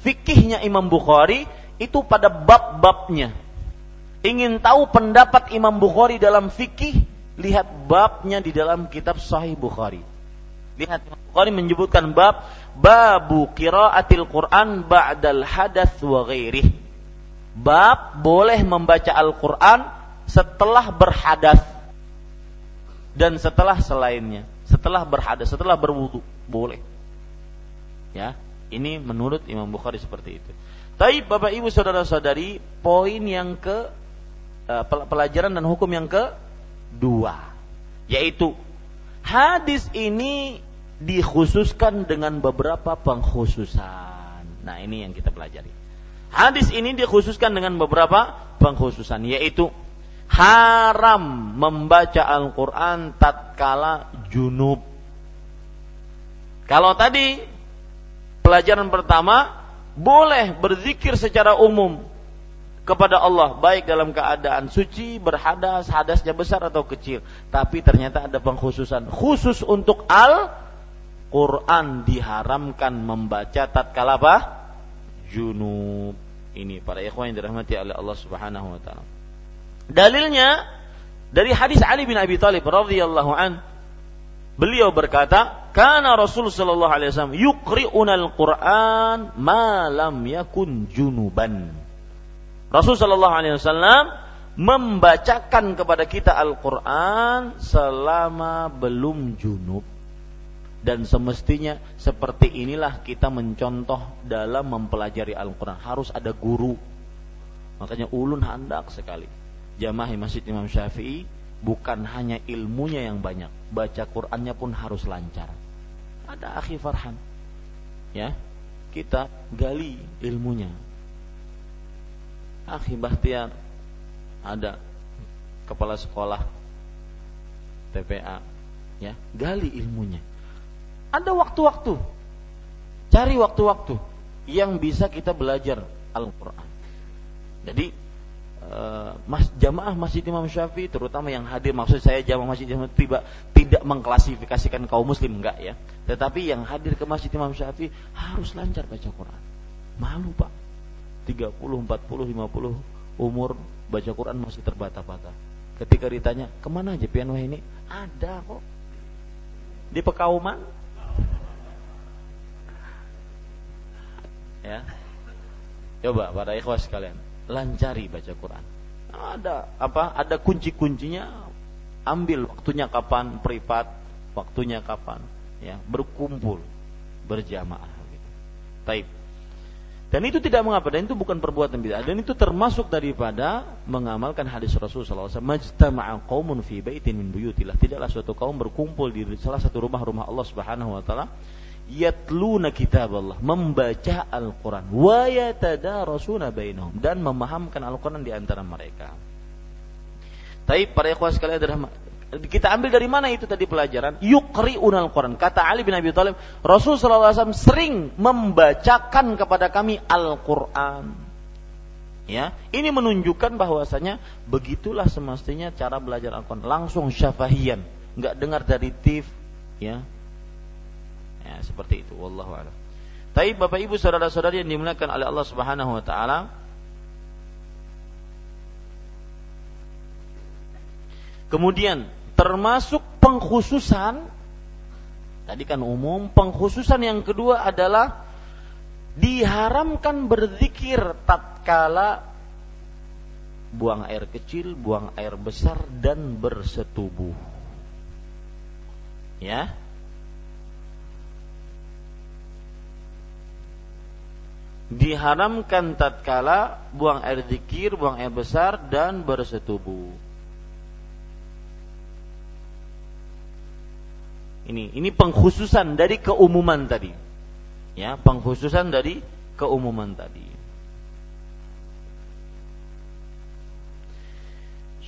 Fikihnya Imam Bukhari itu pada bab-babnya. Ingin tahu pendapat Imam Bukhari dalam fikih, lihat babnya di dalam kitab Sahih Bukhari. Lihat Imam Bukhari menyebutkan bab babu qiraatil Quran ba'dal hadath wa ghairih bab boleh membaca Al-Quran setelah berhadas dan setelah selainnya setelah berhadas setelah berwudu boleh ya ini menurut Imam Bukhari seperti itu. Tapi Bapak Ibu saudara-saudari poin yang ke uh, pelajaran dan hukum yang ke dua yaitu hadis ini dikhususkan dengan beberapa pengkhususan. Nah ini yang kita pelajari. Hadis ini dikhususkan dengan beberapa pengkhususan yaitu haram membaca Al-Qur'an tatkala junub. Kalau tadi pelajaran pertama boleh berzikir secara umum kepada Allah baik dalam keadaan suci, berhadas, hadasnya besar atau kecil. Tapi ternyata ada pengkhususan khusus untuk Al-Qur'an diharamkan membaca tatkala apa? junub. Ini para ikhwan yang dirahmati oleh Allah Subhanahu wa taala. Dalilnya dari hadis Ali bin Abi Thalib radhiyallahu an beliau berkata, "Kana Rasul sallallahu alaihi wasallam yuqri'una al-Qur'an ma lam yakun junuban." Rasul sallallahu alaihi wasallam membacakan kepada kita Al-Qur'an selama belum junub. Dan semestinya seperti inilah kita mencontoh dalam mempelajari Al-Quran. Harus ada guru. Makanya ulun handak sekali. Jamaah masjid Imam Syafi'i bukan hanya ilmunya yang banyak baca Qurannya pun harus lancar ada akhi Farhan ya kita gali ilmunya akhi Bahtiar ada kepala sekolah TPA ya gali ilmunya ada waktu-waktu. Cari waktu-waktu yang bisa kita belajar Al-Quran. Jadi mas jamaah Masjid Imam Syafi'i terutama yang hadir. Maksud saya jamaah Masjid Imam tiba tidak mengklasifikasikan kaum muslim enggak ya. Tetapi yang hadir ke Masjid Imam Syafi'i harus lancar baca Quran. Malu Pak. 30 40 50 umur baca Quran masih terbata-bata. Ketika ditanya ke mana aja piano ini? Ada kok. Di Pekauman? Ya. Coba para ikhwas kalian lancari baca Quran ada apa ada kunci-kuncinya ambil waktunya kapan privat waktunya kapan ya berkumpul berjamaah gitu. Taib. Dan itu tidak mengapa dan itu bukan perbuatan bid'ah dan itu termasuk daripada mengamalkan hadis Rasulullah SAW. Majtama'a qaumun fi baitin min buyutillah. Tidaklah suatu kaum berkumpul di salah satu rumah-rumah Allah Subhanahu wa taala yatluna kitab Allah, membaca Al-Quran, wa yatadarasuna bainahum dan memahamkan Al-Quran di antara mereka. Tapi para ikhwan sekalian kita ambil dari mana itu tadi pelajaran? Yuqri'un Al-Quran. Kata Ali bin Abi Thalib, Rasul SAW sering membacakan kepada kami Al-Quran. Ya, ini menunjukkan bahwasanya begitulah semestinya cara belajar Al-Quran. Langsung syafahian, nggak dengar dari tif, ya, Ya, seperti itu wallahu a'lam. Tapi Bapak Ibu saudara-saudari yang dimuliakan oleh Allah Subhanahu wa taala, Kemudian termasuk pengkhususan tadi kan umum, pengkhususan yang kedua adalah diharamkan berzikir tatkala buang air kecil, buang air besar dan bersetubuh. Ya, diharamkan tatkala buang air zikir, buang air besar dan bersetubuh. Ini ini pengkhususan dari keumuman tadi. Ya, pengkhususan dari keumuman tadi.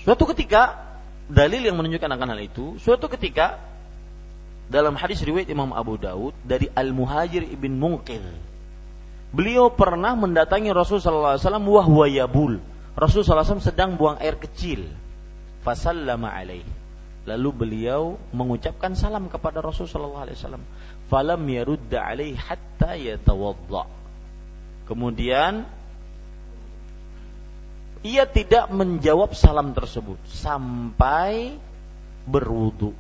Suatu ketika dalil yang menunjukkan akan hal itu, suatu ketika dalam hadis riwayat Imam Abu Daud dari Al-Muhajir ibn Munqir Beliau pernah mendatangi Rasulullah SAW wahwa yabul. Rasulullah SAW sedang buang air kecil. Fasallama alaih. Lalu beliau mengucapkan salam kepada Rasulullah SAW. Falam yarudda alaih hatta yatawadda. Kemudian ia tidak menjawab salam tersebut sampai berwudu.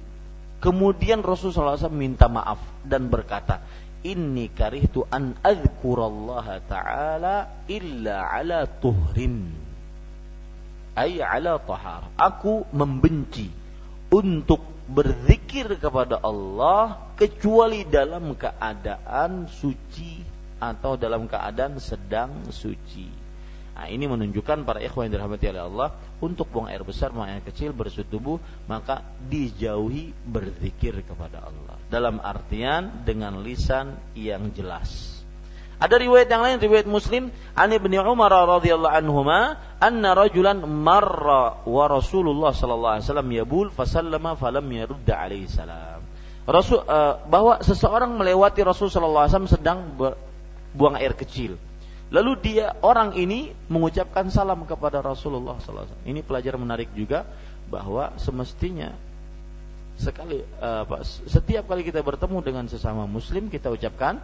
Kemudian Rasulullah SAW minta maaf dan berkata, inni karihtu an azkurallaha ta'ala illa ala tuhrin. Ay ala tahar. Aku membenci untuk berzikir kepada Allah kecuali dalam keadaan suci atau dalam keadaan sedang suci. Nah, ini menunjukkan para ikhwan yang dirahmati oleh Allah untuk buang air besar, buang air kecil, bersut tubuh, maka dijauhi berzikir kepada Allah. Dalam artian dengan lisan yang jelas. Ada riwayat yang lain, riwayat Muslim, Ani bin Umar radhiyallahu anhuma, anna rajulan marra wa Rasulullah sallallahu alaihi wasallam yabul fasallama falam yarudda alaihi salam. Rasul uh, bahwa seseorang melewati Rasul sallallahu alaihi wasallam sedang buang air kecil. Lalu dia orang ini mengucapkan salam kepada Rasulullah SAW. Ini pelajaran menarik juga bahwa semestinya sekali uh, setiap kali kita bertemu dengan sesama Muslim kita ucapkan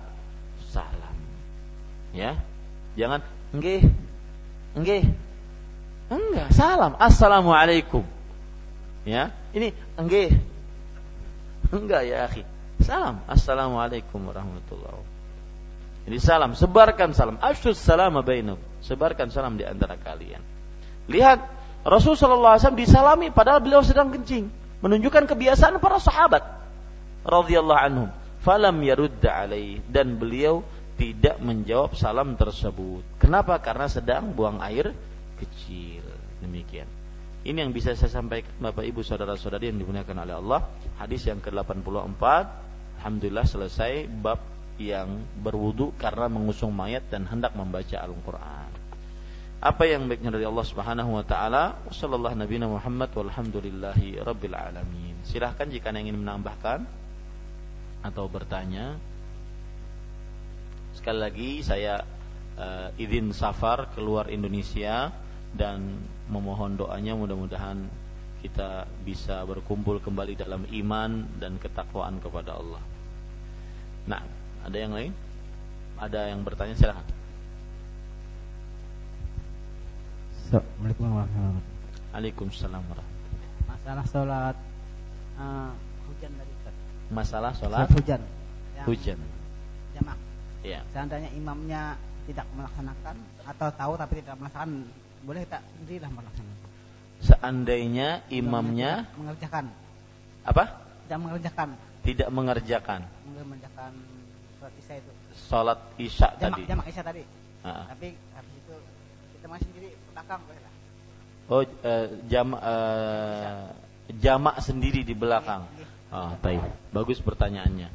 salam. Ya, jangan enggih, enggih, enggak salam. Assalamualaikum. Ya, ini enggih, enggak ya akhi. Salam. Assalamualaikum warahmatullahi wabarakatuh. Jadi salam, sebarkan salam. Asyus salam bainakum. Sebarkan salam di antara kalian. Lihat, Rasulullah SAW disalami padahal beliau sedang kencing. Menunjukkan kebiasaan para sahabat. radhiyallahu anhum. Falam yarudda alaih. Dan beliau tidak menjawab salam tersebut. Kenapa? Karena sedang buang air kecil. Demikian. Ini yang bisa saya sampaikan Bapak Ibu saudara-saudari yang dimuliakan oleh Allah. Hadis yang ke-84. Alhamdulillah selesai bab yang berwudu karena mengusung mayat dan hendak membaca Al-Qur'an. Apa yang baiknya dari Allah Subhanahu wa taala, sallallahu nabi Muhammad walhamdulillahi rabbil alamin. Silahkan jika ingin menambahkan atau bertanya. Sekali lagi saya uh, izin safar keluar Indonesia dan memohon doanya mudah-mudahan kita bisa berkumpul kembali dalam iman dan ketakwaan kepada Allah. Nah, ada yang lain? Ada yang bertanya silahkan. Assalamualaikum warahmatullahi wabarakatuh. Waalaikumsalam Masalah sholat uh, hujan tadi Ustaz. Masalah sholat hujan. Hujan. Jamak. Iya. Seandainya imamnya tidak melaksanakan atau tahu tapi tidak melaksanakan, boleh kita sendirilah melaksanakan. Seandainya imamnya mengerjakan. Apa? Tidak mengerjakan. Tidak mengerjakan. Mengerjakan sholat isya itu sholat isya jamak, tadi jamak isya tadi uh. tapi habis itu kita masih sendiri belakang oh uh, jam uh, jamak sendiri di belakang. Oh, baik. Bagus pertanyaannya.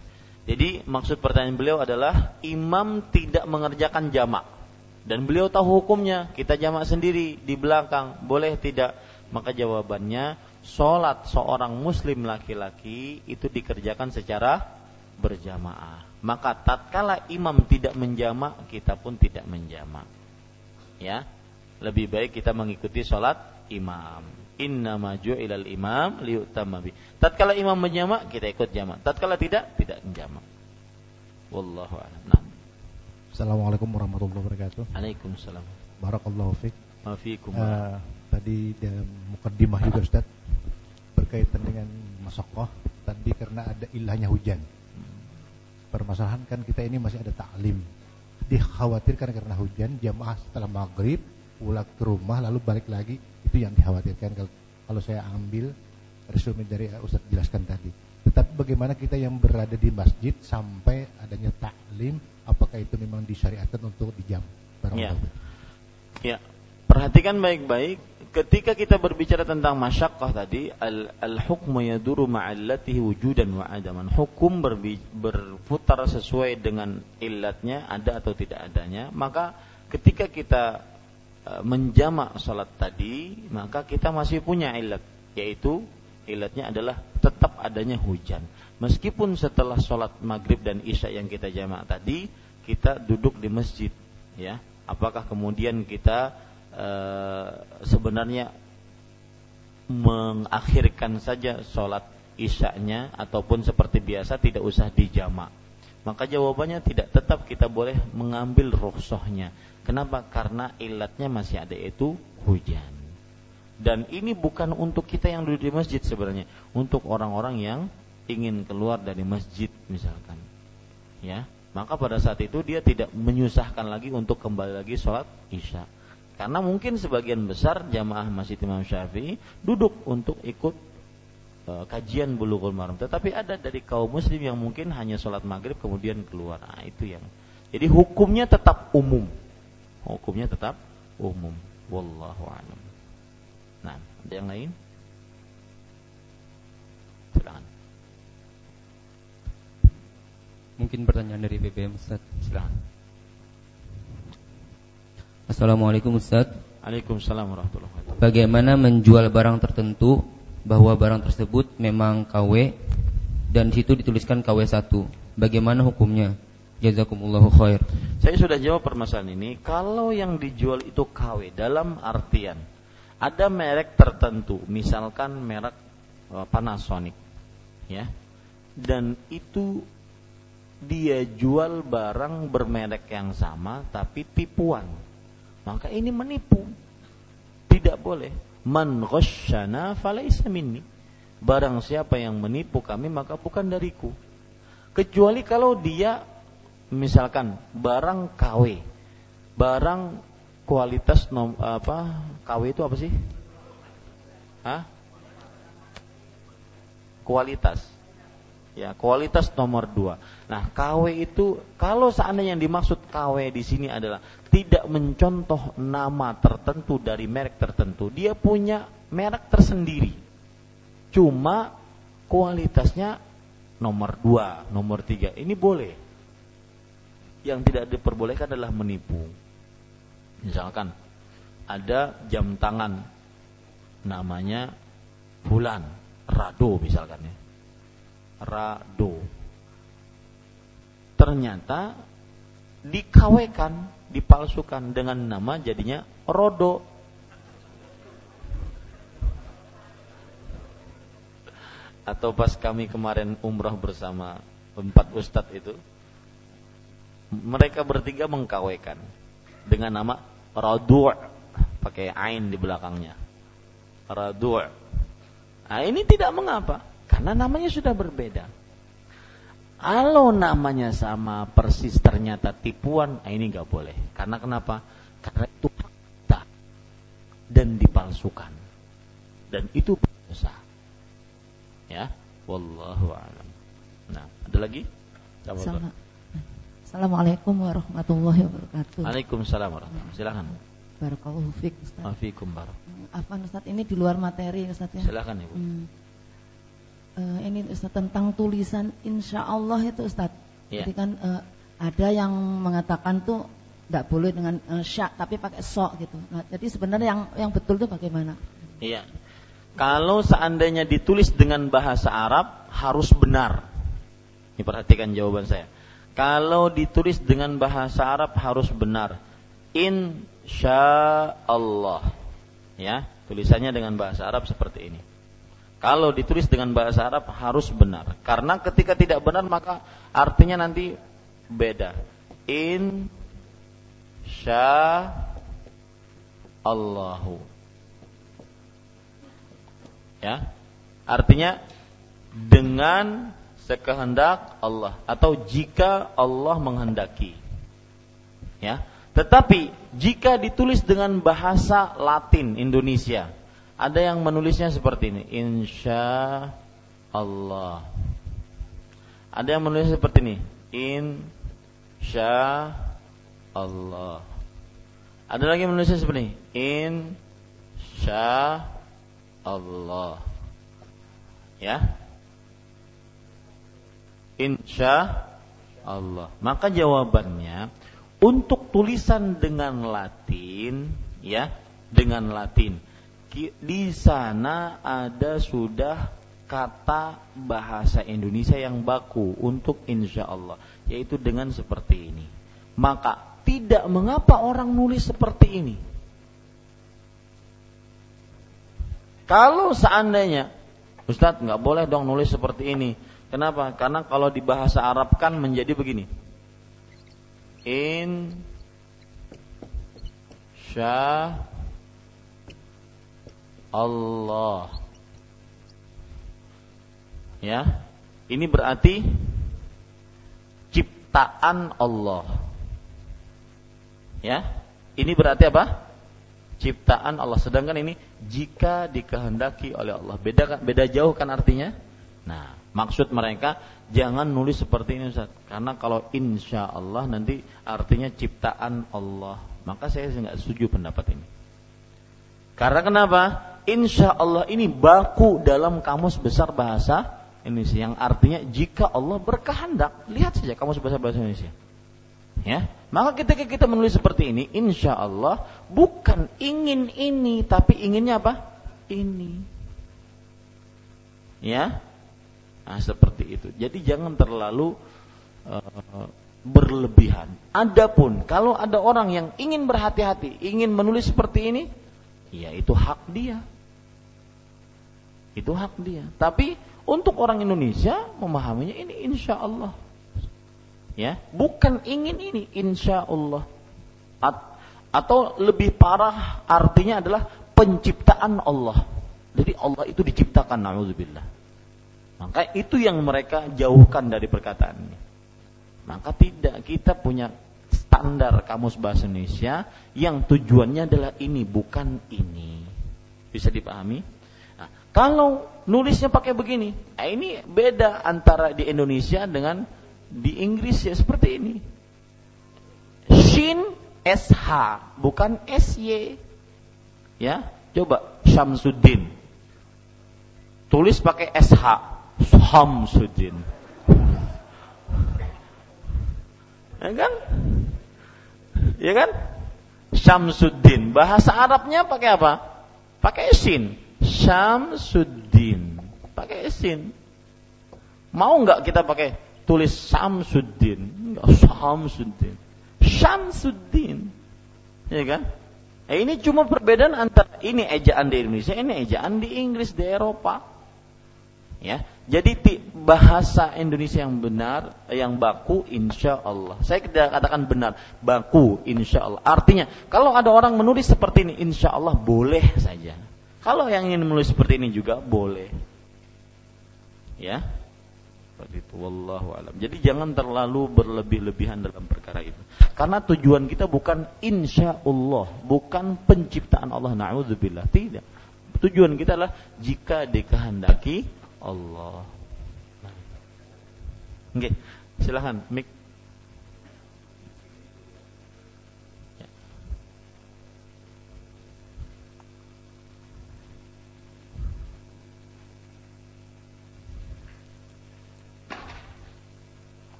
Jadi maksud pertanyaan beliau adalah imam tidak mengerjakan jamak. Dan beliau tahu hukumnya. Kita jamak sendiri di belakang. Boleh tidak? Maka jawabannya sholat seorang muslim laki-laki itu dikerjakan secara berjamaah. Maka tatkala imam tidak menjamak kita pun tidak menjamak. Ya lebih baik kita mengikuti sholat imam. Inna maju ilal imam liutamma bi. Tatkala imam menjamak kita ikut jamak. Tatkala tidak tidak menjamak wallahu a'lam. Nah. Assalamualaikum warahmatullahi wabarakatuh. Waalaikumsalam. Barakallahu fiik Maafikum uh, Tadi dalam mukaddimah juga Ustaz. Berkaitan dengan masakoh. Tadi karena ada ilahnya hujan. Permasalahan kan kita ini masih ada taklim dikhawatirkan karena hujan jamaah setelah maghrib pulang ke rumah lalu balik lagi itu yang dikhawatirkan kalau, kalau saya ambil resume dari Ustaz jelaskan tadi Tetapi bagaimana kita yang berada di masjid sampai adanya taklim, apakah itu memang disyariatkan untuk di jam? Ya. ya. Perhatikan baik-baik ketika kita berbicara tentang masyakkah tadi al, al hukmu yaduru ma'allatihi wujudan wa adaman hukum berbi, berputar sesuai dengan illatnya ada atau tidak adanya maka ketika kita menjamak salat tadi maka kita masih punya illat yaitu illatnya adalah tetap adanya hujan meskipun setelah salat maghrib dan isya yang kita jamak tadi kita duduk di masjid ya apakah kemudian kita Eh, sebenarnya mengakhirkan saja sholat isyaknya ataupun seperti biasa tidak usah dijamak. Maka jawabannya tidak tetap kita boleh mengambil rukhsahnya. Kenapa? Karena ilatnya masih ada yaitu hujan. Dan ini bukan untuk kita yang duduk di masjid sebenarnya, untuk orang-orang yang ingin keluar dari masjid misalkan. Ya, maka pada saat itu dia tidak menyusahkan lagi untuk kembali lagi sholat isya karena mungkin sebagian besar jamaah Masjid Imam Syafi'i duduk untuk ikut uh, kajian Bulughul Maram. Tetapi ada dari kaum muslim yang mungkin hanya sholat maghrib kemudian keluar. Nah, itu yang. Jadi hukumnya tetap umum. Hukumnya tetap umum. Wallahu a'lam. Nah, ada yang lain? Silakan. Mungkin pertanyaan dari BBM Ustaz. Silakan. Assalamualaikum Ustaz Waalaikumsalam warahmatullahi wabarakatuh Bagaimana menjual barang tertentu Bahwa barang tersebut memang KW Dan di situ dituliskan KW1 Bagaimana hukumnya? Jazakumullahu khair Saya sudah jawab permasalahan ini Kalau yang dijual itu KW Dalam artian Ada merek tertentu Misalkan merek uh, Panasonic Ya Dan itu dia jual barang bermerek yang sama tapi tipuan maka ini menipu. Tidak boleh. Man ghasyana falaysa minni. Barang siapa yang menipu kami maka bukan dariku. Kecuali kalau dia misalkan barang KW. Barang kualitas nom, apa? KW itu apa sih? Hah? Kualitas. Ya, kualitas nomor dua. Nah, KW itu kalau seandainya yang dimaksud KW di sini adalah tidak mencontoh nama tertentu dari merek tertentu, dia punya merek tersendiri. Cuma kualitasnya nomor dua, nomor tiga. Ini boleh. Yang tidak diperbolehkan adalah menipu. Misalkan ada jam tangan namanya bulan, rado misalkan ya rado. Ternyata dikawekan, dipalsukan dengan nama jadinya rodo. Atau pas kami kemarin umrah bersama empat ustadz itu, mereka bertiga mengkawekan dengan nama Radu' pakai ain di belakangnya. Radu'. Nah, ini tidak mengapa. Karena namanya sudah berbeda. Kalau namanya sama persis ternyata tipuan, nah ini nggak boleh. Karena kenapa? Karena itu fakta dan dipalsukan. Dan itu dosa. Ya, wallahu a'lam. Nah, ada lagi? Assalamualaikum warahmatullahi wabarakatuh. Waalaikumsalam warahmatullahi. Silakan. Barakallahu fiik Ustaz. Barak. Apa Ustaz ini di luar materi Ustaz ya? Silakan Ibu. Hmm uh, ini Ustaz tentang tulisan insya Allah itu Ustaz. Yeah. Jadi kan uh, ada yang mengatakan tuh tidak boleh dengan uh, syak tapi pakai sok gitu. Nah, jadi sebenarnya yang yang betul itu bagaimana? Iya. Kalau seandainya ditulis dengan bahasa Arab harus benar. Ini perhatikan jawaban saya. Kalau ditulis dengan bahasa Arab harus benar. Insya Allah. Ya, tulisannya dengan bahasa Arab seperti ini. Kalau ditulis dengan bahasa Arab harus benar. Karena ketika tidak benar maka artinya nanti beda. In sya Allahu. Ya. Artinya dengan sekehendak Allah atau jika Allah menghendaki. Ya. Tetapi jika ditulis dengan bahasa Latin Indonesia, ada yang menulisnya seperti ini, insya Allah. Ada yang menulis seperti ini. Insya Allah. Ada lagi yang menulis seperti ini. Insya Allah. Ya. Insya Allah. Maka jawabannya untuk tulisan dengan Latin, ya, dengan Latin. Di sana ada sudah kata bahasa Indonesia yang baku untuk insya Allah, yaitu dengan seperti ini. Maka tidak mengapa orang nulis seperti ini. Kalau seandainya Ustadz nggak boleh dong nulis seperti ini. Kenapa? Karena kalau di bahasa Arab kan menjadi begini. In sya Allah Ya. Ini berarti ciptaan Allah. Ya. Ini berarti apa? Ciptaan Allah. Sedangkan ini jika dikehendaki oleh Allah. Beda kan? Beda jauh kan artinya? Nah, maksud mereka jangan nulis seperti ini Ustaz. Karena kalau insya Allah nanti artinya ciptaan Allah. Maka saya nggak setuju pendapat ini. Karena kenapa? Insya Allah ini baku dalam kamus besar bahasa Indonesia yang artinya jika Allah berkehendak lihat saja kamu bahasa bahasa Indonesia ya maka ketika kita menulis seperti ini insya Allah bukan ingin ini tapi inginnya apa ini ya nah seperti itu jadi jangan terlalu uh, berlebihan adapun kalau ada orang yang ingin berhati-hati ingin menulis seperti ini ya itu hak dia itu hak dia tapi untuk orang Indonesia memahaminya ini insya Allah. Ya, bukan ingin ini insya Allah. At, atau lebih parah artinya adalah penciptaan Allah. Jadi Allah itu diciptakan nauzubillah. Maka itu yang mereka jauhkan dari perkataan ini. Maka tidak kita punya standar kamus bahasa Indonesia yang tujuannya adalah ini bukan ini. Bisa dipahami? Nah, kalau nulisnya pakai begini. Nah, ini beda antara di Indonesia dengan di Inggris ya seperti ini. Shin SH bukan SY. Ya, coba Syamsuddin. Tulis pakai SH. Syamsuddin. Ya kan? Ya kan? Syamsuddin. Bahasa Arabnya pakai apa? Pakai sin. Syamsuddin. Pakai sin. Mau nggak kita pakai tulis Samsuddin? Enggak, Samsuddin. Syamsuddin. Ya kan? Eh, ini cuma perbedaan antara ini ejaan di Indonesia, ini ejaan di Inggris, di Eropa. Ya, jadi bahasa Indonesia yang benar, yang baku, insya Allah. Saya tidak katakan benar, baku, insya Allah. Artinya, kalau ada orang menulis seperti ini, insya Allah boleh saja. Kalau yang ingin menulis seperti ini juga boleh. Ya. Seperti itu wallahu alam. Jadi jangan terlalu berlebih-lebihan dalam perkara itu. Karena tujuan kita bukan insya Allah, bukan penciptaan Allah naudzubillah, tidak. Tujuan kita adalah jika dikehendaki Allah. Oke, silahkan mik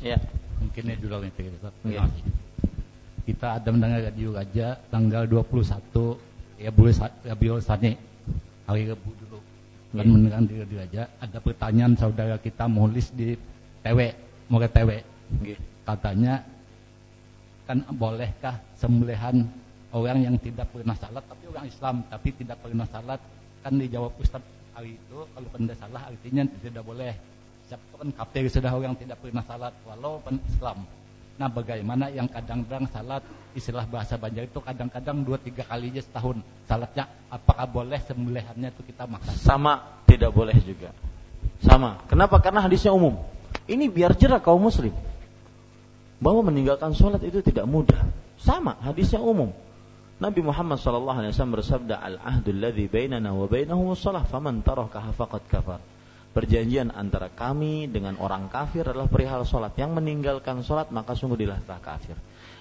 Ya. Mungkin ini dulu yang kita. Ya. Kita ada mendengar radio Raja tanggal 21 ya boleh ya beliau sani hari Rabu dulu. Dan ya. mendengar di radio Raja ada pertanyaan saudara kita nulis di TW, mau ke TW. Ya. Katanya kan bolehkah sembelihan orang yang tidak pernah salat tapi orang Islam tapi tidak pernah salat kan dijawab Ustaz hari itu kalau tidak salah artinya tidak boleh siapa kan kafir sudah orang tidak pernah salat walau Islam. Nah bagaimana yang kadang-kadang salat istilah bahasa Banjar itu kadang-kadang dua tiga kali aja setahun salatnya apakah boleh sembelihannya itu kita makan? Sama tidak boleh juga. Sama. Kenapa? Karena hadisnya umum. Ini biar jerah kaum muslim bahwa meninggalkan sholat itu tidak mudah. Sama hadisnya umum. Nabi Muhammad wasallam bersabda al ahdul ladzi bainana wa bainahum shalah faman tarakaha faqad kafar. Perjanjian antara kami dengan orang kafir adalah perihal sholat. Yang meninggalkan sholat maka sungguh dilah kafir.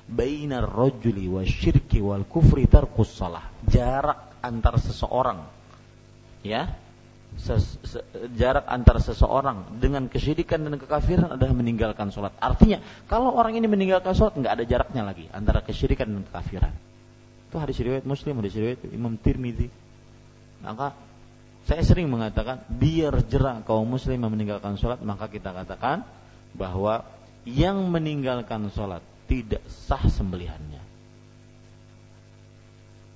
Bainar rojuli wa syirki wal kufri tarkus salah. Jarak antar seseorang. Ya. Jarak antar seseorang dengan kesyirikan dan kekafiran adalah meninggalkan sholat. Artinya, kalau orang ini meninggalkan sholat, nggak ada jaraknya lagi antara kesyirikan dan kekafiran. Itu hadis riwayat Muslim, hadis riwayat Imam Tirmidzi. Maka saya sering mengatakan biar jerah kaum muslim meninggalkan sholat maka kita katakan bahwa yang meninggalkan sholat tidak sah sembelihannya.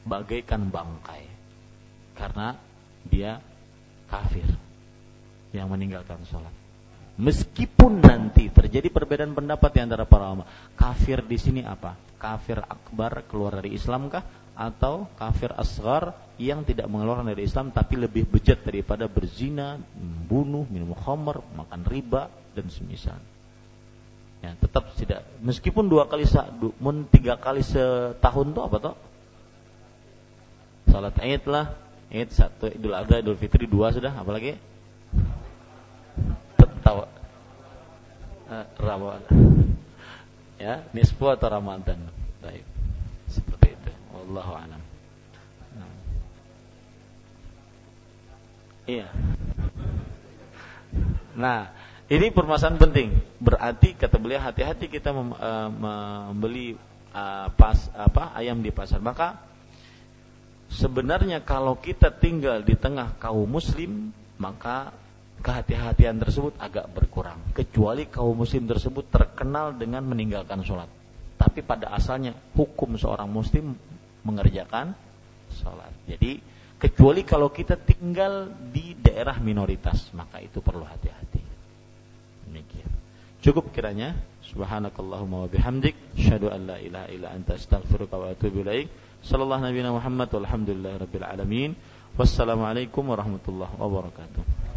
Bagaikan bangkai. Karena dia kafir yang meninggalkan sholat. Meskipun nanti terjadi perbedaan pendapat di antara para ulama kafir di sini apa? Kafir akbar keluar dari Islam kah atau kafir asgar yang tidak mengeluarkan dari Islam tapi lebih bejat daripada berzina, membunuh, minum khamr, makan riba dan semisal. Ya, tetap tidak meskipun dua kali mun tiga kali setahun tuh apa tuh? Salat Id lah, Id satu, Idul Adha, Idul Fitri dua sudah, apalagi? Tahu eh, Ramadan. Ya, nisfu atau Ramadan. Baik. Wallahu a'lam. Nah. Iya. Nah, ini permasalahan penting. Berarti kata beliau hati-hati kita mem, uh, membeli uh, pas apa ayam di pasar. Maka sebenarnya kalau kita tinggal di tengah kaum muslim, maka kehati-hatian tersebut agak berkurang. Kecuali kaum muslim tersebut terkenal dengan meninggalkan sholat. Tapi pada asalnya hukum seorang muslim mengerjakan sholat. Jadi kecuali kalau kita tinggal di daerah minoritas, maka itu perlu hati-hati. Demikian. Cukup kiranya. Subhanakallahumma wa bihamdik, syahadu an la ilaha illa anta astaghfiruka wa atubu ilaik. Sallallahu nabi Muhammad walhamdulillahi rabbil alamin. Wassalamualaikum warahmatullahi wabarakatuh.